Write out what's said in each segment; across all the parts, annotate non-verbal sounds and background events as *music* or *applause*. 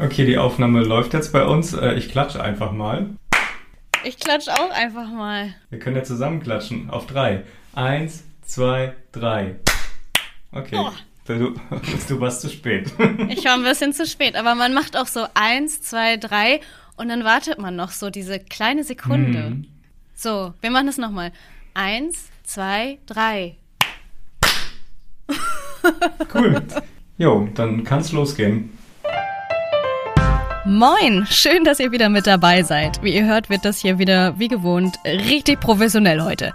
Okay, die Aufnahme läuft jetzt bei uns. Äh, ich klatsche einfach mal. Ich klatsche auch einfach mal. Wir können ja zusammen klatschen. Auf drei. Eins, zwei, drei. Okay. Oh. Du, du *laughs* warst zu spät. *laughs* Ich war ein bisschen zu spät, aber man macht auch so eins, zwei, drei und dann wartet man noch so diese kleine Sekunde. Hm. So, wir machen das nochmal. Eins, zwei, drei. Cool. Jo, dann kann's losgehen. Moin, schön, dass ihr wieder mit dabei seid. Wie ihr hört, wird das hier wieder, wie gewohnt, richtig professionell heute.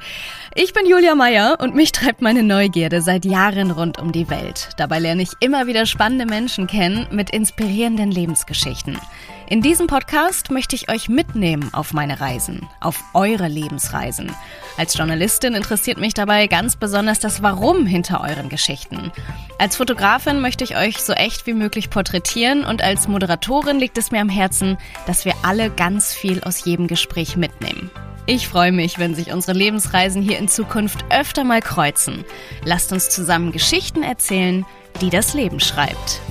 Ich bin Julia Meyer und mich treibt meine Neugierde seit Jahren rund um die Welt. Dabei lerne ich immer wieder spannende Menschen kennen mit inspirierenden Lebensgeschichten. In diesem Podcast möchte ich euch mitnehmen auf meine Reisen, auf eure Lebensreisen. Als Journalistin interessiert mich dabei ganz besonders das Warum hinter euren Geschichten. Als Fotografin möchte ich euch so echt wie möglich porträtieren und als Moderatorin liegt es mir am Herzen, dass wir alle ganz viel aus jedem Gespräch mitnehmen. Ich freue mich, wenn sich unsere Lebensreisen hier in Zukunft öfter mal kreuzen. Lasst uns zusammen Geschichten erzählen, die das Leben schreibt.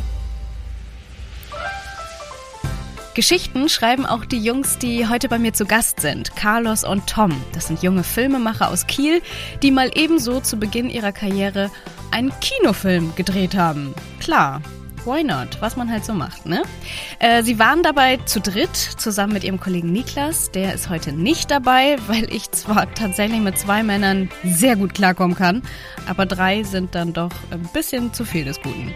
Geschichten schreiben auch die Jungs, die heute bei mir zu Gast sind, Carlos und Tom. Das sind junge Filmemacher aus Kiel, die mal ebenso zu Beginn ihrer Karriere einen Kinofilm gedreht haben. Klar, why not? Was man halt so macht, ne? Äh, sie waren dabei zu dritt, zusammen mit ihrem Kollegen Niklas. Der ist heute nicht dabei, weil ich zwar tatsächlich mit zwei Männern sehr gut klarkommen kann, aber drei sind dann doch ein bisschen zu viel des Guten.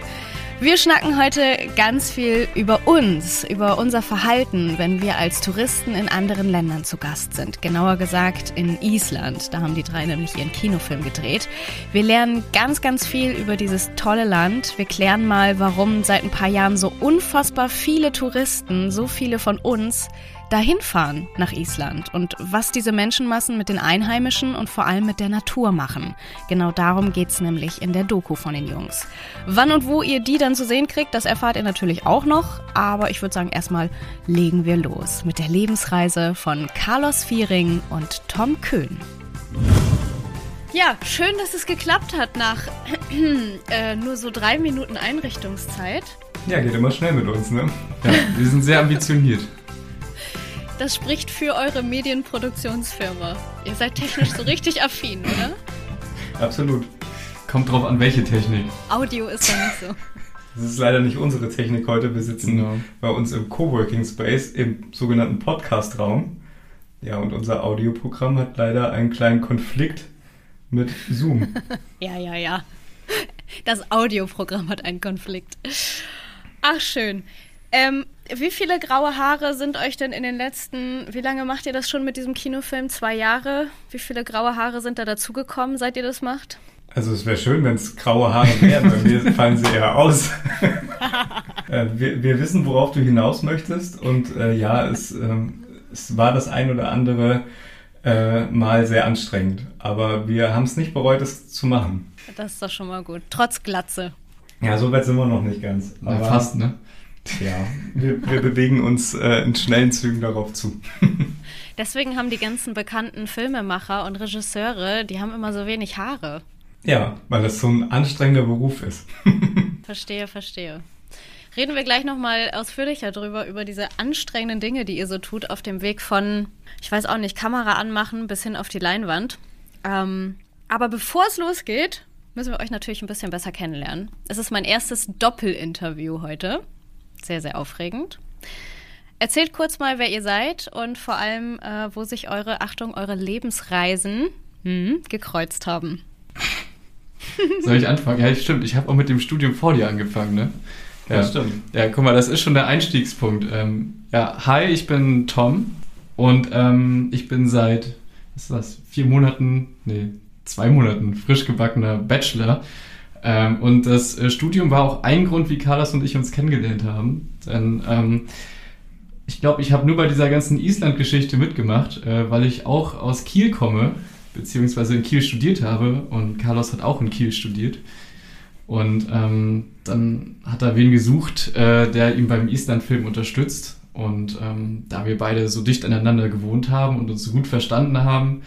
Wir schnacken heute ganz viel über uns, über unser Verhalten, wenn wir als Touristen in anderen Ländern zu Gast sind. Genauer gesagt in Island. Da haben die drei nämlich ihren Kinofilm gedreht. Wir lernen ganz, ganz viel über dieses tolle Land. Wir klären mal, warum seit ein paar Jahren so unfassbar viele Touristen, so viele von uns, dahin fahren nach Island und was diese Menschenmassen mit den Einheimischen und vor allem mit der Natur machen. Genau darum geht's nämlich in der Doku von den Jungs. Wann und wo ihr die dann zu sehen kriegt, das erfahrt ihr natürlich auch noch, aber ich würde sagen, erstmal legen wir los mit der Lebensreise von Carlos Viering und Tom Köhn. Ja, schön, dass es geklappt hat nach *clears throat* äh, nur so drei Minuten Einrichtungszeit. Ja, geht immer schnell mit uns, ne? Ja, wir sind sehr ambitioniert. Das spricht für eure Medienproduktionsfirma. Ihr seid technisch so richtig affin, oder? Absolut. Kommt drauf an, welche Technik. Audio ist ja nicht so. Das ist leider nicht unsere Technik heute. Wir sitzen genau. bei uns im Coworking Space im sogenannten Podcast-Raum. Ja, und unser Audioprogramm hat leider einen kleinen Konflikt mit Zoom. *laughs* ja, ja, ja. Das Audioprogramm hat einen Konflikt. Ach, schön. Ähm, wie viele graue Haare sind euch denn in den letzten, wie lange macht ihr das schon mit diesem Kinofilm? Zwei Jahre? Wie viele graue Haare sind da dazugekommen, seit ihr das macht? Also es wäre schön, wenn es graue Haare wären, bei mir *laughs* fallen sie eher aus. *laughs* äh, wir, wir, wissen, worauf du hinaus möchtest und äh, ja, es, äh, es war das ein oder andere äh, Mal sehr anstrengend, aber wir haben es nicht bereut, es zu machen. Das ist doch schon mal gut, trotz Glatze. Ja, so weit sind wir noch nicht ganz. Aber ja, fast, ne? Ja, wir, wir bewegen uns äh, in schnellen Zügen darauf zu. *laughs* Deswegen haben die ganzen bekannten Filmemacher und Regisseure, die haben immer so wenig Haare. Ja, weil das so ein anstrengender Beruf ist. *laughs* verstehe, verstehe. Reden wir gleich nochmal ausführlicher drüber, über diese anstrengenden Dinge, die ihr so tut, auf dem Weg von, ich weiß auch nicht, Kamera anmachen bis hin auf die Leinwand. Ähm, aber bevor es losgeht, müssen wir euch natürlich ein bisschen besser kennenlernen. Es ist mein erstes Doppelinterview heute sehr, sehr aufregend. Erzählt kurz mal, wer ihr seid und vor allem, äh, wo sich eure, Achtung, eure Lebensreisen hm, gekreuzt haben. *laughs* Soll ich anfangen? Ja, stimmt. Ich habe auch mit dem Studium vor dir angefangen, ne? Ja, ja stimmt. Ja, guck mal, das ist schon der Einstiegspunkt. Ähm, ja, hi, ich bin Tom und ähm, ich bin seit, was ist das, vier Monaten, nee, zwei Monaten frisch gebackener Bachelor ähm, und das äh, Studium war auch ein Grund, wie Carlos und ich uns kennengelernt haben. Denn ähm, ich glaube, ich habe nur bei dieser ganzen Island-Geschichte mitgemacht, äh, weil ich auch aus Kiel komme, beziehungsweise in Kiel studiert habe und Carlos hat auch in Kiel studiert. Und ähm, dann hat er wen gesucht, äh, der ihn beim Island-Film unterstützt. Und ähm, da wir beide so dicht aneinander gewohnt haben und uns so gut verstanden haben,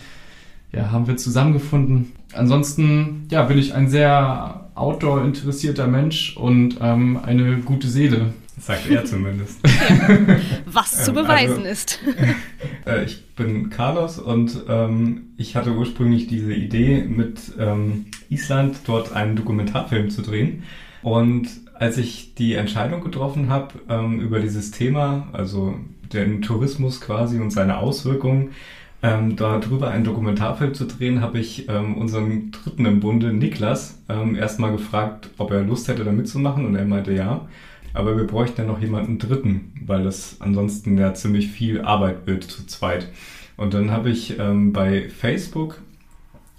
ja, haben wir zusammengefunden. Ansonsten, ja, bin ich ein sehr outdoor interessierter Mensch und ähm, eine gute Seele. Sagt er zumindest. *laughs* Was zu ähm, beweisen also, ist. *laughs* Äh, ich bin Carlos und ähm, ich hatte ursprünglich diese Idee, mit ähm, Island dort einen Dokumentarfilm zu drehen. Und als ich die Entscheidung getroffen habe ähm, über dieses Thema, also den Tourismus quasi und seine Auswirkungen, ähm, darüber einen Dokumentarfilm zu drehen, habe ich ähm, unseren dritten im Bunde, Niklas, ähm, erstmal gefragt, ob er Lust hätte, da mitzumachen und er meinte ja. Aber wir bräuchten ja noch jemanden dritten, weil das ansonsten ja ziemlich viel Arbeit wird zu zweit. Und dann habe ich ähm, bei Facebook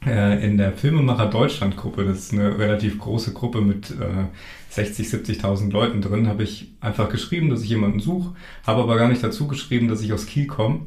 äh, in der Filmemacher Deutschland Gruppe, das ist eine relativ große Gruppe mit äh, 60, 70.000 Leuten drin, habe ich einfach geschrieben, dass ich jemanden suche, habe aber gar nicht dazu geschrieben, dass ich aus Kiel komme.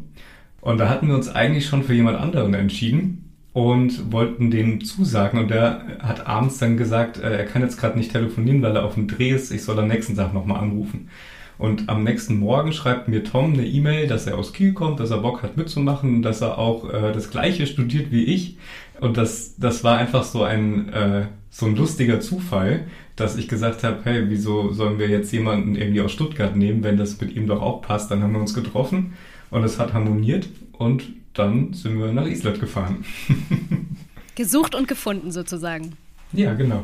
Und da hatten wir uns eigentlich schon für jemand anderen entschieden und wollten dem zusagen. Und der hat abends dann gesagt, äh, er kann jetzt gerade nicht telefonieren, weil er auf dem Dreh ist. Ich soll am nächsten Tag nochmal anrufen. Und am nächsten Morgen schreibt mir Tom eine E-Mail, dass er aus Kiel kommt, dass er Bock hat mitzumachen, dass er auch äh, das gleiche studiert wie ich. Und das, das war einfach so ein, äh, so ein lustiger Zufall, dass ich gesagt habe, hey, wieso sollen wir jetzt jemanden irgendwie aus Stuttgart nehmen, wenn das mit ihm doch auch passt? Dann haben wir uns getroffen und es hat harmoniert und dann sind wir nach Island gefahren. *laughs* Gesucht und gefunden sozusagen. Ja, genau.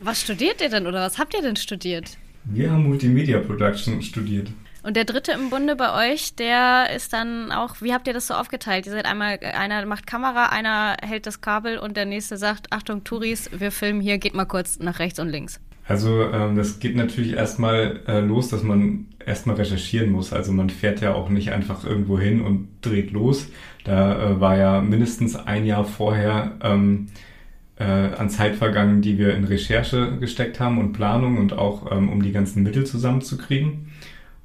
Was studiert ihr denn oder was habt ihr denn studiert? Wir haben Multimedia Production studiert. Und der dritte im Bunde bei euch, der ist dann auch, wie habt ihr das so aufgeteilt? Ihr seid einmal, einer macht Kamera, einer hält das Kabel und der nächste sagt, Achtung, Touris, wir filmen hier, geht mal kurz nach rechts und links. Also ähm, das geht natürlich erstmal äh, los, dass man erstmal recherchieren muss. Also man fährt ja auch nicht einfach irgendwo hin und dreht los. Da äh, war ja mindestens ein Jahr vorher ähm, äh, an Zeit vergangen, die wir in Recherche gesteckt haben und Planung und auch ähm, um die ganzen Mittel zusammenzukriegen.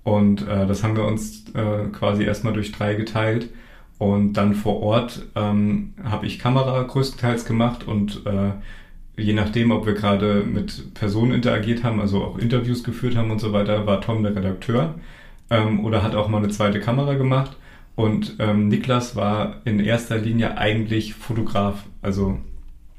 Und äh, das haben wir uns äh, quasi erstmal durch drei geteilt. Und dann vor Ort ähm, habe ich Kamera größtenteils gemacht und äh, je nachdem, ob wir gerade mit Personen interagiert haben, also auch Interviews geführt haben und so weiter, war Tom der Redakteur ähm, oder hat auch mal eine zweite Kamera gemacht. Und ähm, Niklas war in erster Linie eigentlich Fotograf. Also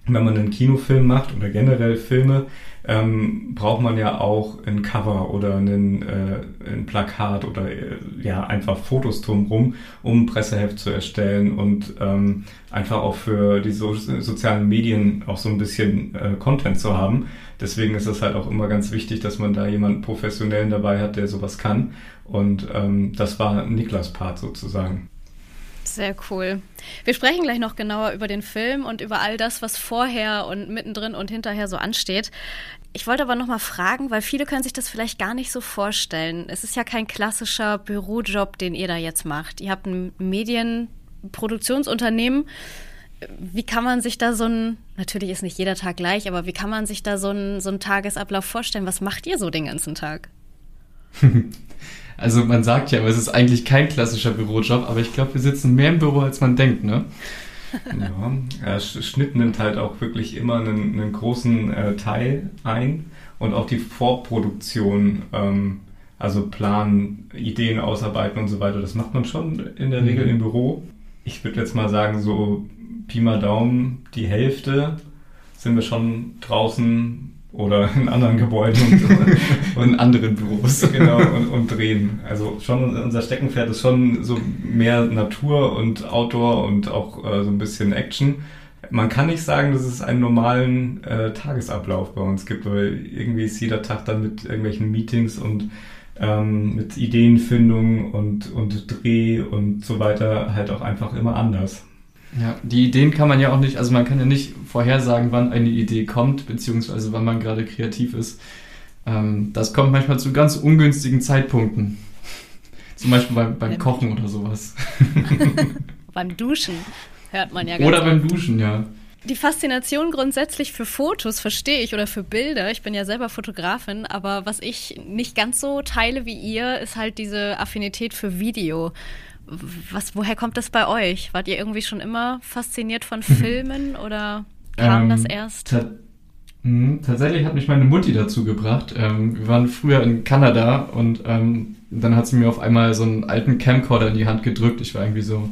wenn man einen Kinofilm macht oder generell Filme, ähm, braucht man ja auch ein Cover oder einen, äh, ein Plakat oder äh, ja einfach Fotos drumherum, um ein Presseheft zu erstellen und ähm, einfach auch für die so sozialen Medien auch so ein bisschen äh, Content zu haben. Deswegen ist es halt auch immer ganz wichtig, dass man da jemanden professionellen dabei hat, der sowas kann. Und ähm, das war Niklas Part sozusagen. Sehr cool. Wir sprechen gleich noch genauer über den Film und über all das, was vorher und mittendrin und hinterher so ansteht. Ich wollte aber noch mal fragen, weil viele können sich das vielleicht gar nicht so vorstellen. Es ist ja kein klassischer Bürojob, den ihr da jetzt macht. Ihr habt ein Medienproduktionsunternehmen. Wie kann man sich da so ein, natürlich ist nicht jeder Tag gleich, aber wie kann man sich da so einen, so einen Tagesablauf vorstellen? Was macht ihr so den ganzen Tag? *laughs* Also man sagt ja, aber es ist eigentlich kein klassischer Bürojob, aber ich glaube, wir sitzen mehr im Büro, als man denkt, ne? ja, Schnitt nimmt halt auch wirklich immer einen, einen großen äh, Teil ein und auch die Vorproduktion, ähm, also planen, Ideen ausarbeiten und so weiter, das macht man schon in der Regel mhm. im Büro. Ich würde jetzt mal sagen, so Pi mal Daumen, die Hälfte sind wir schon draußen oder in anderen Gebäuden und, *laughs* und in anderen Büros. Genau, *laughs* und, und drehen. Also schon unser Steckenpferd ist schon so mehr Natur und Outdoor und auch äh, so ein bisschen Action. Man kann nicht sagen, dass es einen normalen äh, Tagesablauf bei uns gibt, weil irgendwie ist jeder Tag dann mit irgendwelchen Meetings und ähm, mit Ideenfindung und, und Dreh und so weiter halt auch einfach immer anders. Ja, die Ideen kann man ja auch nicht, also man kann ja nicht vorhersagen, wann eine Idee kommt, beziehungsweise wann man gerade kreativ ist. Ähm, das kommt manchmal zu ganz ungünstigen Zeitpunkten. *laughs* Zum Beispiel beim, beim Kochen oder sowas. *laughs* beim Duschen hört man ja ganz Oder beim Duschen, ja. Die Faszination grundsätzlich für Fotos verstehe ich oder für Bilder. Ich bin ja selber Fotografin, aber was ich nicht ganz so teile wie ihr, ist halt diese Affinität für Video. Was, woher kommt das bei euch? Wart ihr irgendwie schon immer fasziniert von Filmen oder kam ähm, das erst? Mh, tatsächlich hat mich meine Mutti dazu gebracht. Ähm, wir waren früher in Kanada und ähm, dann hat sie mir auf einmal so einen alten Camcorder in die Hand gedrückt. Ich war irgendwie so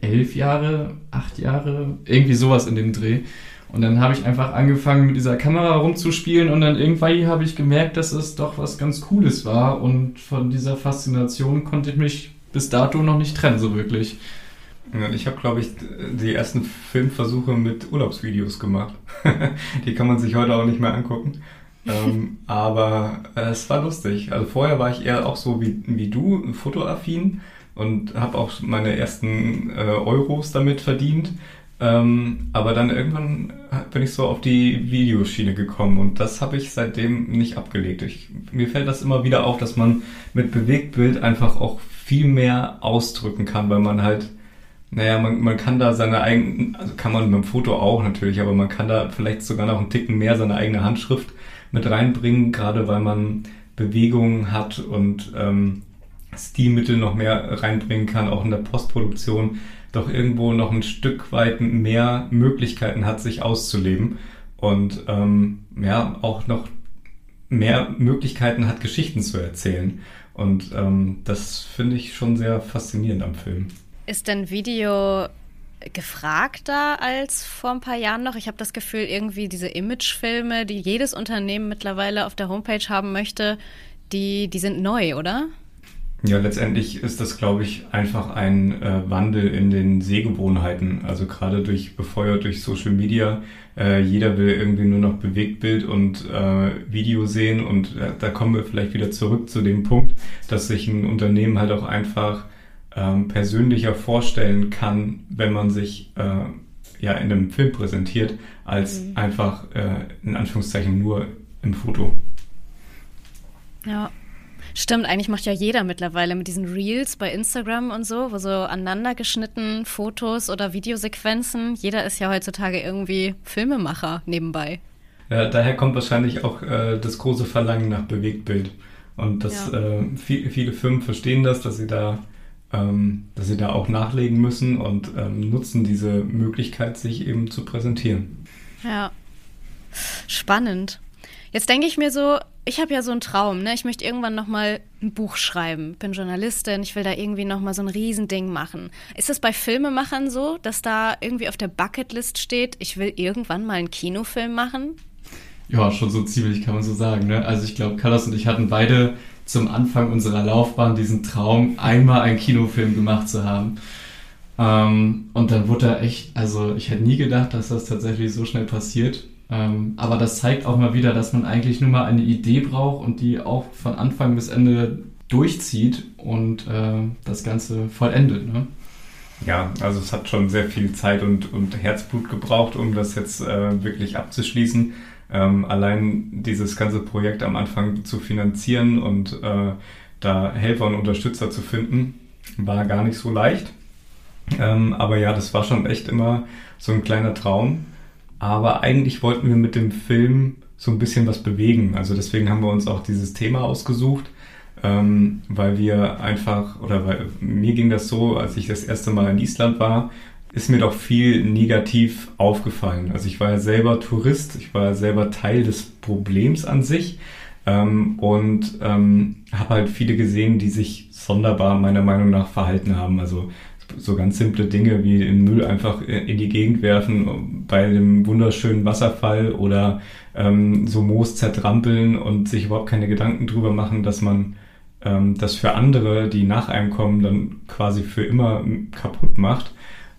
elf Jahre, acht Jahre, irgendwie sowas in dem Dreh. Und dann habe ich einfach angefangen, mit dieser Kamera rumzuspielen und dann irgendwann habe ich gemerkt, dass es doch was ganz Cooles war und von dieser Faszination konnte ich mich bis dato noch nicht trennen, so wirklich. Ich habe, glaube ich, die ersten Filmversuche mit Urlaubsvideos gemacht. *laughs* die kann man sich heute auch nicht mehr angucken. ähm, aber es war lustig. Also vorher war ich eher auch so wie, wie du, fotoaffin und habe auch meine ersten äh, Euros damit verdient. Ähm, aber dann irgendwann bin ich so auf die Videoschiene gekommen und das habe ich seitdem nicht abgelegt. Ich, mir fällt das immer wieder auf, dass man mit Bewegtbild einfach auch viel mehr ausdrücken kann, weil man halt, naja, man, man kann da seine eigenen, also kann man mit dem Foto auch natürlich, aber man kann da vielleicht sogar noch einen Ticken mehr seine eigene Handschrift mit reinbringen, gerade weil man Bewegungen hat und ähm, Stilmittel noch mehr reinbringen kann, auch in der Postproduktion, doch irgendwo noch ein Stück weit mehr Möglichkeiten hat, sich auszuleben und ähm, ja, auch noch mehr Möglichkeiten hat, Geschichten zu erzählen. Und ähm, das finde ich schon sehr faszinierend am Film. Ist denn Video gefragter als vor ein paar Jahren noch? Ich habe das Gefühl, irgendwie diese Imagefilme, die jedes Unternehmen mittlerweile auf der Homepage haben möchte, die, die sind neu, oder? Ja, letztendlich ist das, glaube ich, einfach ein äh, Wandel in den Sehgewohnheiten. Also gerade durch befeuert durch Social Media. Äh, jeder will irgendwie nur noch Bewegtbild und äh, Video sehen und äh, da kommen wir vielleicht wieder zurück zu dem Punkt, dass sich ein Unternehmen halt auch einfach ähm, persönlicher vorstellen kann, wenn man sich äh, ja in einem Film präsentiert, als mhm. einfach äh, in Anführungszeichen nur im Foto. Ja, Stimmt, eigentlich macht ja jeder mittlerweile mit diesen Reels bei Instagram und so, wo so aneinander geschnitten Fotos oder Videosequenzen. Jeder ist ja heutzutage irgendwie Filmemacher nebenbei. Ja, daher kommt wahrscheinlich auch äh, das große Verlangen nach Bewegtbild. Und dass ja. äh, viel, viele Firmen verstehen das, dass sie da, ähm, dass sie da auch nachlegen müssen und ähm, nutzen diese Möglichkeit, sich eben zu präsentieren. Ja. Spannend. Jetzt denke ich mir so, ich habe ja so einen Traum, ne? Ich möchte irgendwann nochmal ein Buch schreiben. Bin Journalistin, ich will da irgendwie nochmal so ein Riesending machen. Ist das bei Filmemachern so, dass da irgendwie auf der Bucketlist steht, ich will irgendwann mal einen Kinofilm machen? Ja, schon so ziemlich, kann man so sagen, ne? Also ich glaube, Carlos und ich hatten beide zum Anfang unserer Laufbahn diesen Traum, einmal einen Kinofilm gemacht zu haben. Ähm, und dann wurde er echt, also ich hätte nie gedacht, dass das tatsächlich so schnell passiert. Ähm, aber das zeigt auch mal wieder, dass man eigentlich nur mal eine Idee braucht und die auch von Anfang bis Ende durchzieht und äh, das Ganze vollendet. Ne? Ja, also es hat schon sehr viel Zeit und, und Herzblut gebraucht, um das jetzt äh, wirklich abzuschließen. Ähm, allein dieses ganze Projekt am Anfang zu finanzieren und äh, da Helfer und Unterstützer zu finden, war gar nicht so leicht. Ähm, aber ja, das war schon echt immer so ein kleiner Traum. Aber eigentlich wollten wir mit dem Film so ein bisschen was bewegen. Also deswegen haben wir uns auch dieses Thema ausgesucht, ähm, weil wir einfach, oder weil mir ging das so, als ich das erste Mal in Island war, ist mir doch viel negativ aufgefallen. Also ich war ja selber Tourist, ich war ja selber Teil des Problems an sich ähm, und ähm, habe halt viele gesehen, die sich sonderbar meiner Meinung nach verhalten haben. Also so ganz simple Dinge wie den Müll einfach in die Gegend werfen bei dem wunderschönen Wasserfall oder ähm, so Moos zertrampeln und sich überhaupt keine Gedanken drüber machen, dass man ähm, das für andere, die nach einem kommen, dann quasi für immer kaputt macht.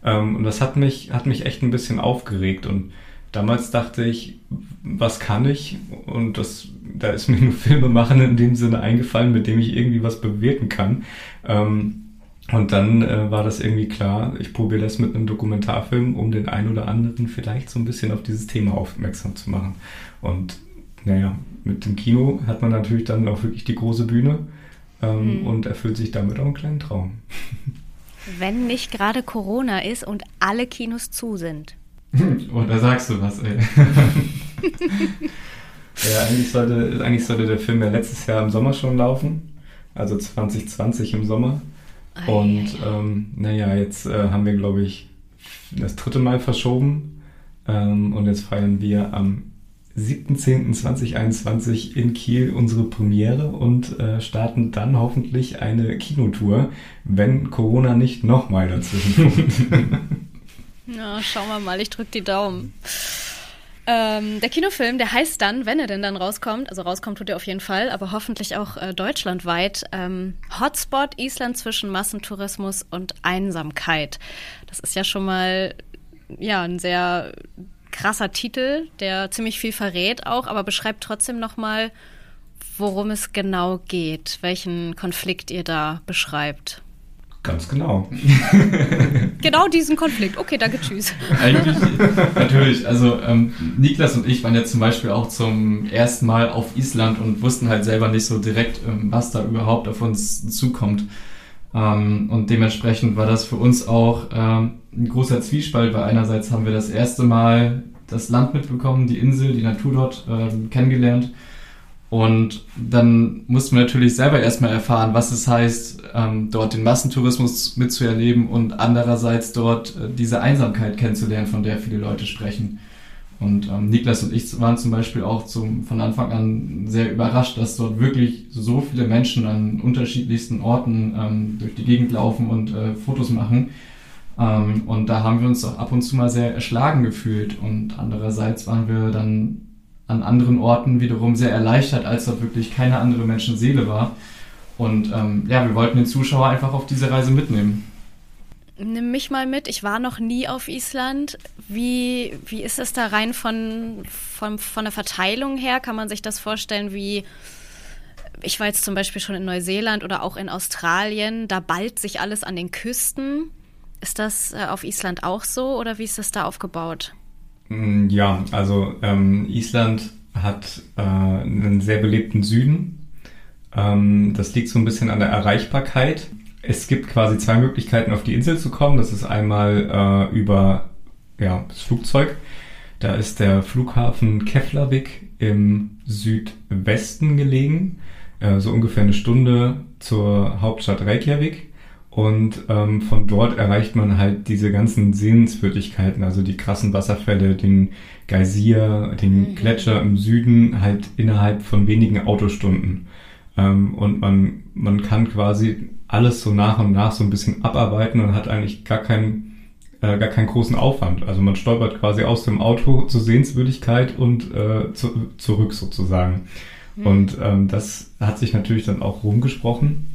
Ähm, und das hat mich, hat mich echt ein bisschen aufgeregt und damals dachte ich, was kann ich? Und das, da ist mir nur Filme machen in dem Sinne eingefallen, mit dem ich irgendwie was bewirken kann. Ähm, und dann äh, war das irgendwie klar, ich probiere das mit einem Dokumentarfilm, um den einen oder anderen vielleicht so ein bisschen auf dieses Thema aufmerksam zu machen. Und naja, mit dem Kino hat man natürlich dann auch wirklich die große Bühne ähm, mhm. und erfüllt sich damit auch einen kleinen Traum. *laughs* Wenn nicht gerade Corona ist und alle Kinos zu sind. *laughs* Oh, da sagst du was, ey. *laughs* ja, eigentlich sollte, eigentlich sollte der Film ja letztes Jahr im Sommer schon laufen. Also 2020 im Sommer. Und ähm, naja, jetzt äh, haben wir, glaube ich, das dritte Mal verschoben. Ähm, und jetzt feiern wir am 7.10.2021 in Kiel unsere Premiere und äh, starten dann hoffentlich eine Kinotour, wenn Corona nicht nochmal dazwischen kommt. *laughs* Na, schauen wir mal, ich drücke die Daumen. Ähm, der Kinofilm, der heißt dann, wenn er denn dann rauskommt, also rauskommt tut er auf jeden Fall, aber hoffentlich auch äh, deutschlandweit, ähm, Hotspot Island zwischen Massentourismus und Einsamkeit. Das ist ja schon mal ja ein sehr krasser Titel, der ziemlich viel verrät auch, aber beschreibt trotzdem nochmal, worum es genau geht, welchen Konflikt ihr da beschreibt. Ganz genau. *laughs* genau diesen Konflikt. Okay, danke, tschüss. Eigentlich, natürlich. Also ähm, Niklas und ich waren jetzt zum Beispiel auch zum ersten Mal auf Island und wussten halt selber nicht so direkt, ähm, was da überhaupt auf uns zukommt. Ähm, und dementsprechend war das für uns auch ähm, ein großer Zwiespalt, weil einerseits haben wir das erste Mal das Land mitbekommen, die Insel, die Natur dort ähm, kennengelernt und dann mussten wir natürlich selber erstmal erfahren, was es heißt, ähm, dort den Massentourismus mitzuerleben und andererseits dort äh, diese Einsamkeit kennenzulernen, von der viele Leute sprechen. Und ähm, Niklas und ich waren zum Beispiel auch zum, von Anfang an sehr überrascht, dass dort wirklich so viele Menschen an unterschiedlichsten Orten ähm, durch die Gegend laufen und äh, Fotos machen. Und da haben wir uns auch ab und zu mal sehr erschlagen gefühlt. Und andererseits waren wir dann an anderen Orten wiederum sehr erleichtert, als dort wirklich keine andere Menschenseele war. Und ähm, ja, wir wollten den Zuschauer einfach auf diese Reise mitnehmen. Nimm mich mal mit. Ich war noch nie auf Island. Wie, wie ist es da rein von, von, von der Verteilung her? Kann man sich das vorstellen wie, ich war jetzt zum Beispiel schon in Neuseeland oder auch in Australien, da ballt sich alles an den Küsten. Ist das äh, auf Island auch so oder wie ist das da aufgebaut? Mm, ja, also ähm, Island hat äh, einen sehr belebten Süden. Ähm, das liegt so ein bisschen an der Erreichbarkeit. Es gibt quasi zwei Möglichkeiten, auf die Insel zu kommen. Das ist einmal äh, über ja, das Flugzeug. Da ist der Flughafen Keflavik im Südwesten gelegen, äh, so ungefähr eine Stunde zur Hauptstadt Reykjavik. Und ähm, von dort erreicht man halt diese ganzen Sehenswürdigkeiten, also die krassen Wasserfälle, den Geysir, den mhm. Gletscher im Süden, halt innerhalb von wenigen Autostunden. Ähm, und man, man kann quasi alles so nach und nach so ein bisschen abarbeiten und hat eigentlich gar keinen, äh, gar keinen großen Aufwand. Also man stolpert quasi aus dem Auto zur Sehenswürdigkeit und äh, zu, zurück sozusagen. Mhm. Und ähm, das hat sich natürlich dann auch rumgesprochen.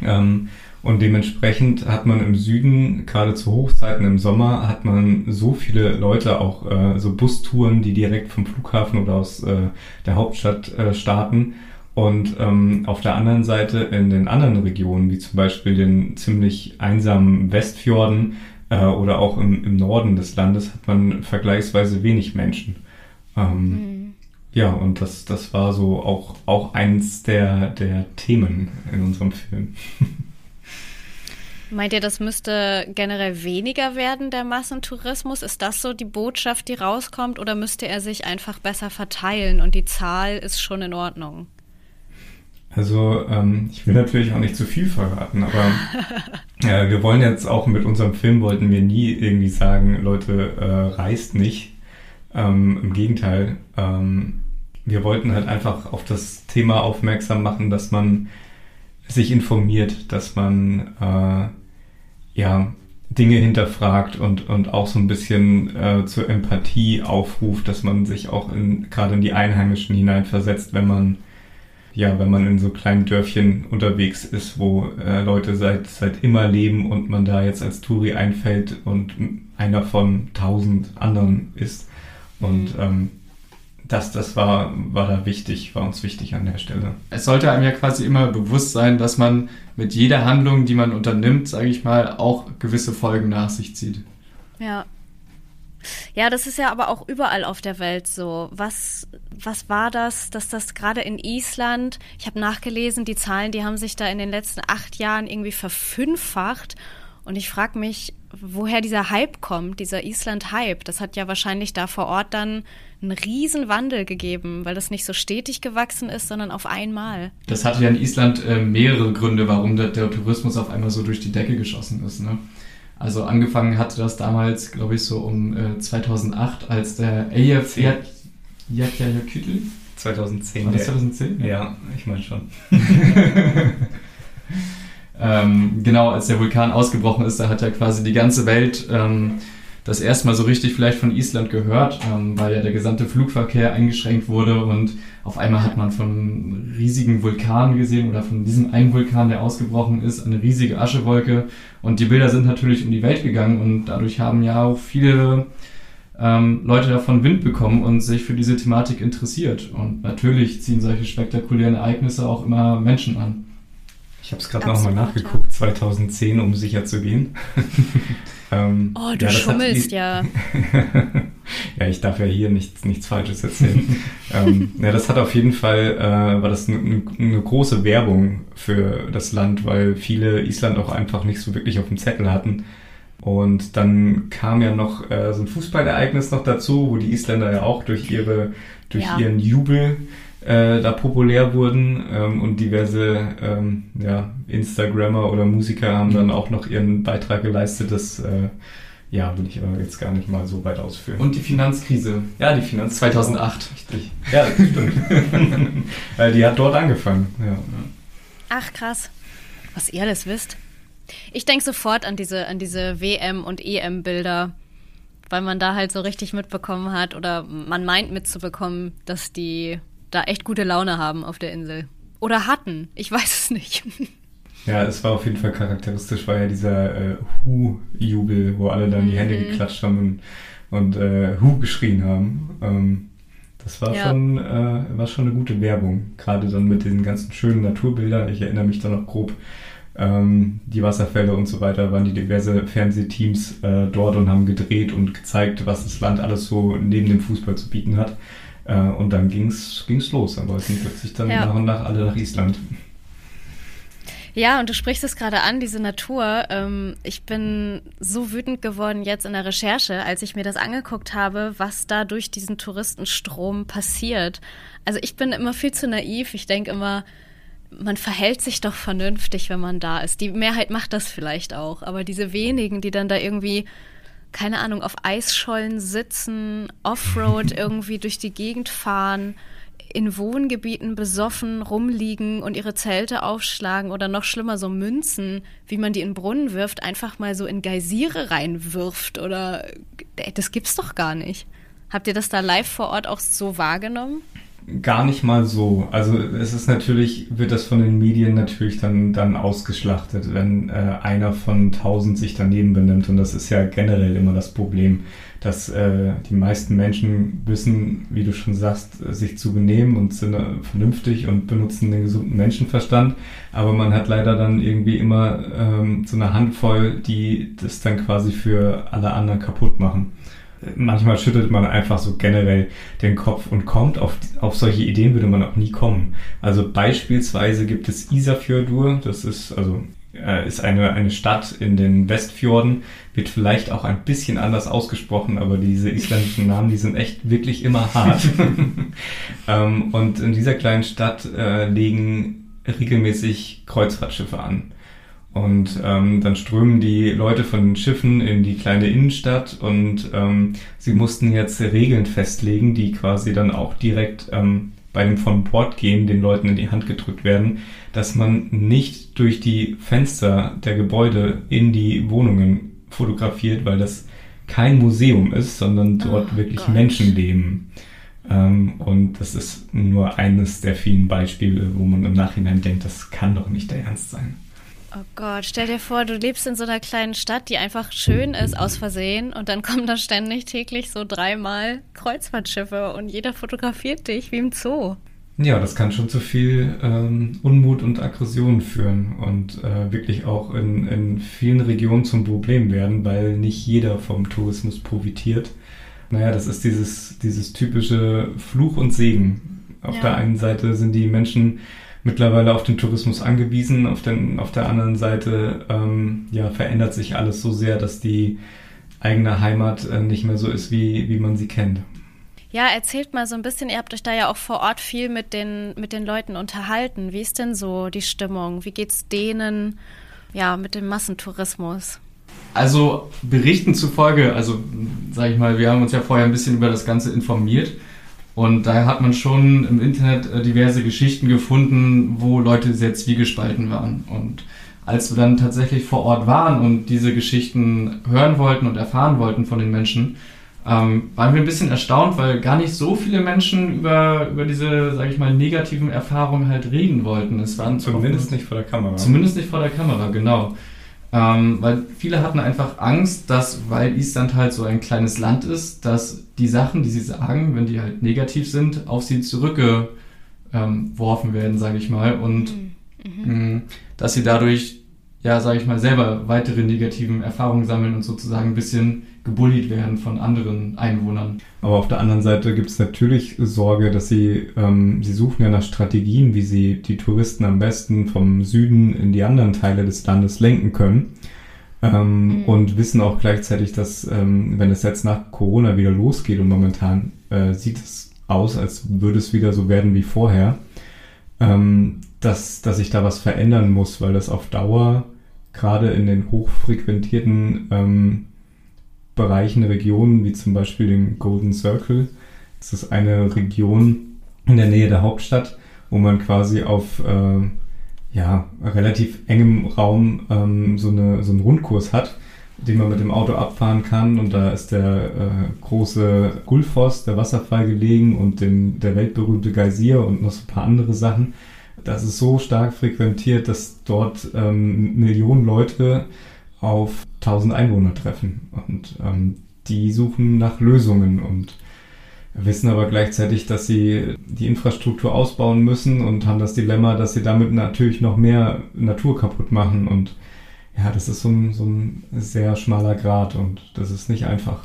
Ähm, und dementsprechend hat man im Süden, gerade zu Hochzeiten im Sommer, hat man so viele Leute, auch äh, so Bustouren, die direkt vom Flughafen oder aus äh, der Hauptstadt äh, starten. Und ähm, auf der anderen Seite in den anderen Regionen, wie zum Beispiel den ziemlich einsamen Westfjorden äh, oder auch im, im Norden des Landes, hat man vergleichsweise wenig Menschen. Ähm, mhm. Ja, und das, das war so auch, auch eins der, der Themen in unserem Film. *laughs* Meint ihr, das müsste generell weniger werden, der Massentourismus? Ist das so die Botschaft, die rauskommt, oder müsste er sich einfach besser verteilen und die Zahl ist schon in Ordnung? Also ähm, ich will natürlich auch nicht zu viel verraten, aber *laughs* äh, wir wollen jetzt auch mit unserem Film wollten wir nie irgendwie sagen, Leute, äh, reist nicht. Ähm, Im Gegenteil, ähm, wir wollten halt einfach auf das Thema aufmerksam machen, dass man sich informiert, dass man äh, ja, Dinge hinterfragt und, und auch so ein bisschen äh, zur Empathie aufruft, dass man sich auch in, gerade in die Einheimischen hineinversetzt, wenn man ja, wenn man in so kleinen Dörfchen unterwegs ist, wo äh, Leute seit, seit immer leben und man da jetzt als Touri einfällt und einer von tausend anderen ist. Und mhm. ähm, das, das war, war da wichtig, war uns wichtig an der Stelle. Es sollte einem ja quasi immer bewusst sein, dass man mit jeder Handlung, die man unternimmt, sage ich mal, auch gewisse Folgen nach sich zieht. Ja. Ja, das ist ja aber auch überall auf der Welt so. Was, was war das, dass das gerade in Island, ich habe nachgelesen, die Zahlen, die haben sich da in den letzten acht Jahren irgendwie verfünffacht. Und ich frage mich, woher dieser Hype kommt, dieser Island-Hype. Das hat ja wahrscheinlich da vor Ort dann einen riesen Wandel gegeben, weil das nicht so stetig gewachsen ist, sondern auf einmal. Das hatte ja in Island äh, mehrere Gründe, warum der, der, Tourismus auf einmal so durch die Decke geschossen ist. Ne? Also angefangen hatte das damals, glaube ich, so um äh, 2008, als der Eyjaf Yatjajakütl 2010. War das 2010? Ja, ich meine schon. Ähm, genau, als der Vulkan ausgebrochen ist, da hat ja quasi die ganze Welt ähm, das erste Mal so richtig vielleicht von Island gehört, ähm, weil ja der gesamte Flugverkehr eingeschränkt wurde und auf einmal hat man von riesigen Vulkanen gesehen oder von diesem einen Vulkan, der ausgebrochen ist, eine riesige Aschewolke und die Bilder sind natürlich um die Welt gegangen und dadurch haben ja auch viele ähm, Leute davon Wind bekommen und sich für diese Thematik interessiert und natürlich ziehen solche spektakulären Ereignisse auch immer Menschen an. Ich habe es gerade nochmal nachgeguckt, 2010, um sicher zu gehen. *laughs* ähm, oh, du ja, schummelst ja. *laughs* ja, ich darf ja hier nichts, nichts Falsches erzählen. *laughs* ähm, ja, das hat auf jeden Fall, äh, war das eine, eine große Werbung für das Land, weil viele Island auch einfach nicht so wirklich auf dem Zettel hatten. Und dann kam ja noch äh, so ein Fußballereignis noch dazu, wo die Isländer ja auch durch ihre, durch ja. ihren Jubel äh, da populär wurden ähm, und diverse ähm, ja, Instagrammer oder Musiker haben dann auch noch ihren Beitrag geleistet. Das äh, ja, will ich aber jetzt gar nicht mal so weit ausführen. Und die Finanzkrise. Ja, die Finanzkrise. 2008. Richtig. Ja, stimmt. *laughs* Weil die hat dort angefangen. Ja. Ach, krass. Was ihr alles wisst. Ich denke sofort an diese, an diese WM- und EM-Bilder, weil man da halt so richtig mitbekommen hat oder man meint mitzubekommen, dass die da echt gute Laune haben auf der Insel. Oder hatten, ich weiß es nicht. *laughs* Ja, es war auf jeden Fall charakteristisch, war ja dieser äh, Hu-Jubel, wo alle dann die Hände mhm. geklatscht haben und, und äh, Hu geschrien haben. Ähm, das war, ja. schon, äh, war schon eine gute Werbung, gerade dann mit den ganzen schönen Naturbildern. Ich erinnere mich da noch grob, ähm, die Wasserfälle und so weiter, waren die diverse Fernsehteams äh, dort und haben gedreht und gezeigt, was das Land alles so neben dem Fußball zu bieten hat. Äh, und dann ging es los. Dann wollten plötzlich dann ja. nach und nach alle nach Island. Ja, und du sprichst es gerade an, diese Natur. Ähm, ich bin so wütend geworden jetzt in der Recherche, als ich mir das angeguckt habe, was da durch diesen Touristenstrom passiert. Also ich bin immer viel zu naiv. Ich denke immer, man verhält sich doch vernünftig, wenn man da ist. Die Mehrheit macht das vielleicht auch, aber diese wenigen, die dann da irgendwie keine Ahnung, auf Eisschollen sitzen, Offroad *laughs* irgendwie durch die Gegend fahren, in Wohngebieten besoffen rumliegen und ihre Zelte aufschlagen oder noch schlimmer so Münzen, wie man die in Brunnen wirft, einfach mal so in Geysire reinwirft oder das gibt's doch gar nicht. Habt ihr das da live vor Ort auch so wahrgenommen? Gar nicht mal so. Also es ist natürlich, wird das von den Medien natürlich dann, dann ausgeschlachtet, wenn äh, einer von tausend sich daneben benimmt. Und das ist ja generell immer das Problem, dass äh, die meisten Menschen wissen, wie du schon sagst, sich zu benehmen und sind äh, vernünftig und benutzen den gesunden Menschenverstand. Aber man hat leider dann irgendwie immer ähm, so eine Handvoll, die das dann quasi für alle anderen kaputt machen manchmal schüttelt man einfach so generell den Kopf und kommt auf, auf solche Ideen würde man auch nie kommen. Also beispielsweise gibt es Isafjordur, das ist also äh, ist eine, eine Stadt in den Westfjorden, wird vielleicht auch ein bisschen anders ausgesprochen, aber diese isländischen Namen, die sind echt wirklich immer hart. *laughs* ähm, und in dieser kleinen Stadt äh, legen regelmäßig Kreuzfahrtschiffe an. Und ähm, dann strömen die Leute von den Schiffen in die kleine Innenstadt und ähm, sie mussten jetzt Regeln festlegen, die quasi dann auch direkt ähm, bei dem von Bord gehen den Leuten in die Hand gedrückt werden, dass man nicht durch die Fenster der Gebäude in die Wohnungen fotografiert, weil das kein Museum ist, sondern dort oh, wirklich Gott. Menschen leben. Ähm, und das ist nur eines der vielen Beispiele, wo man im Nachhinein denkt, das kann doch nicht der Ernst sein. Oh Gott, stell dir vor, du lebst in so einer kleinen Stadt, die einfach schön ist aus Versehen und dann kommen da ständig täglich so dreimal Kreuzfahrtschiffe und jeder fotografiert dich wie im Zoo. Ja, das kann schon zu viel ähm, Unmut und Aggression führen und äh, wirklich auch in, in vielen Regionen zum Problem werden, weil nicht jeder vom Tourismus profitiert. Naja, das ist dieses, dieses typische Fluch und Segen. Auf ja. der einen Seite sind die Menschen mittlerweile auf den Tourismus angewiesen. Auf, den, auf der anderen Seite ähm, ja, verändert sich alles so sehr, dass die eigene Heimat äh, nicht mehr so ist, wie, wie man sie kennt. Ja, erzählt mal so ein bisschen, ihr habt euch da ja auch vor Ort viel mit den, mit den Leuten unterhalten. Wie ist denn so die Stimmung? Wie geht's denen ja, mit dem Massentourismus? Also Berichten zufolge, also sage ich mal, wir haben uns ja vorher ein bisschen über das Ganze informiert und da hat man schon im Internet äh, diverse Geschichten gefunden, wo Leute sehr zwiegespalten waren. Und als wir dann tatsächlich vor Ort waren und diese Geschichten hören wollten und erfahren wollten von den Menschen, ähm, waren wir ein bisschen erstaunt, weil gar nicht so viele Menschen über, über diese, sage ich mal, negativen Erfahrungen halt reden wollten. Es waren zumindest nicht vor der Kamera. Zumindest nicht vor der Kamera, genau. Ähm, weil viele hatten einfach Angst, dass, weil Island halt so ein kleines Land ist, dass die Sachen, die sie sagen, wenn die halt negativ sind, auf sie zurückgeworfen ähm, werden, sage ich mal. Und mhm. mh, mm, dass sie dadurch, ja, sage ich mal, selber weitere negativen Erfahrungen sammeln und sozusagen ein bisschen gebullied werden von anderen Einwohnern. Aber auf der anderen Seite gibt es natürlich Sorge, dass sie, ähm, sie suchen ja nach Strategien, wie sie die Touristen am besten vom Süden in die anderen Teile des Landes lenken können. Ähm, mhm. Und wissen auch gleichzeitig, dass ähm, wenn es jetzt nach Corona wieder losgeht und momentan äh, sieht es aus, als würde es wieder so werden wie vorher, ähm, dass, dass sich da was verändern muss, weil das auf Dauer gerade in den hochfrequentierten ähm, Bereichen, Regionen, wie zum Beispiel den Golden Circle. Das ist eine Region in der Nähe der Hauptstadt, wo man quasi auf äh, ja, relativ engem Raum ähm, so, eine, so einen Rundkurs hat, den man mit dem Auto abfahren kann. Und da ist der äh, große Gulfoss, der Wasserfall gelegen und dem, der weltberühmte Geysir und noch so ein paar andere Sachen. Das ist so stark frequentiert, dass dort ähm, Millionen Leute auf 1000 Einwohner treffen. Und ähm, die suchen nach Lösungen und wissen aber gleichzeitig, dass sie die Infrastruktur ausbauen müssen und haben das Dilemma, dass sie damit natürlich noch mehr Natur kaputt machen. Und ja, das ist so ein, so ein sehr schmaler Grad und das ist nicht einfach.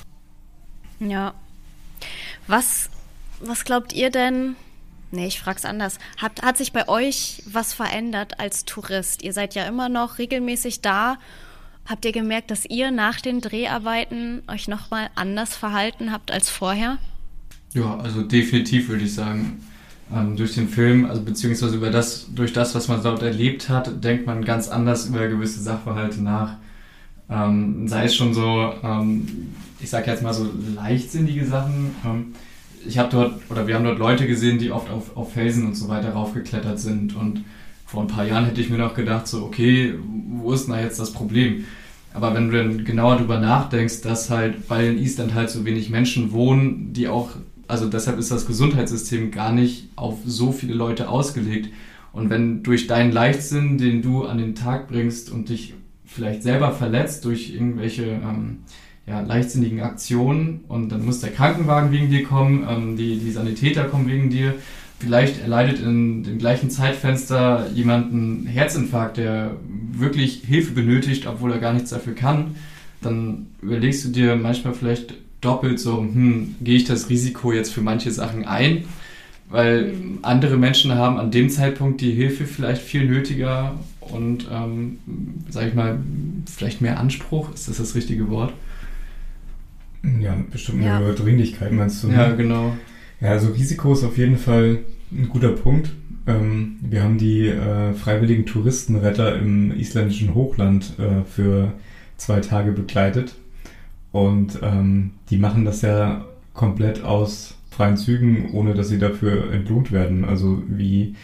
Ja. Was, was glaubt ihr denn? Nee, ich frag's anders. Hat, hat sich bei euch was verändert als Tourist? Ihr seid ja immer noch regelmäßig da Habt ihr gemerkt, dass ihr nach den Dreharbeiten euch nochmal anders verhalten habt als vorher? Ja, also definitiv würde ich sagen. Ähm, durch den Film, also beziehungsweise über das, durch das, was man dort erlebt hat, denkt man ganz anders über gewisse Sachverhalte nach. Ähm, sei es schon so, ähm, ich sage jetzt mal so leichtsinnige Sachen. Ähm, ich habe dort, oder wir haben dort Leute gesehen, die oft auf, auf Felsen und so weiter raufgeklettert sind und vor ein paar Jahren hätte ich mir noch gedacht, so, okay, wo ist denn da jetzt das Problem? Aber wenn du dann genauer drüber nachdenkst, dass halt, weil in Island halt so wenig Menschen wohnen, die auch, also deshalb ist das Gesundheitssystem gar nicht auf so viele Leute ausgelegt. Und wenn durch deinen Leichtsinn, den du an den Tag bringst und dich vielleicht selber verletzt durch irgendwelche ähm, ja, leichtsinnigen Aktionen und dann muss der Krankenwagen wegen dir kommen, ähm, die, die Sanitäter kommen wegen dir Vielleicht erleidet in dem gleichen Zeitfenster jemand einen Herzinfarkt, der wirklich Hilfe benötigt, obwohl er gar nichts dafür kann. Dann überlegst du dir manchmal vielleicht doppelt so, hm, gehe ich das Risiko jetzt für manche Sachen ein? Weil andere Menschen haben an dem Zeitpunkt die Hilfe vielleicht viel nötiger und, ähm, sag ich mal, vielleicht mehr Anspruch. Ist das das richtige Wort? Ja, bestimmt eine ja. Dringlichkeit meinst du? Ne? Ja, genau. Ja, also Risiko ist auf jeden Fall ein guter Punkt. Ähm, wir haben die äh, freiwilligen Touristenretter im isländischen Hochland äh, für zwei Tage begleitet. Und ähm, die machen das ja komplett aus freien Zügen, ohne dass sie dafür entlohnt werden. Also wie,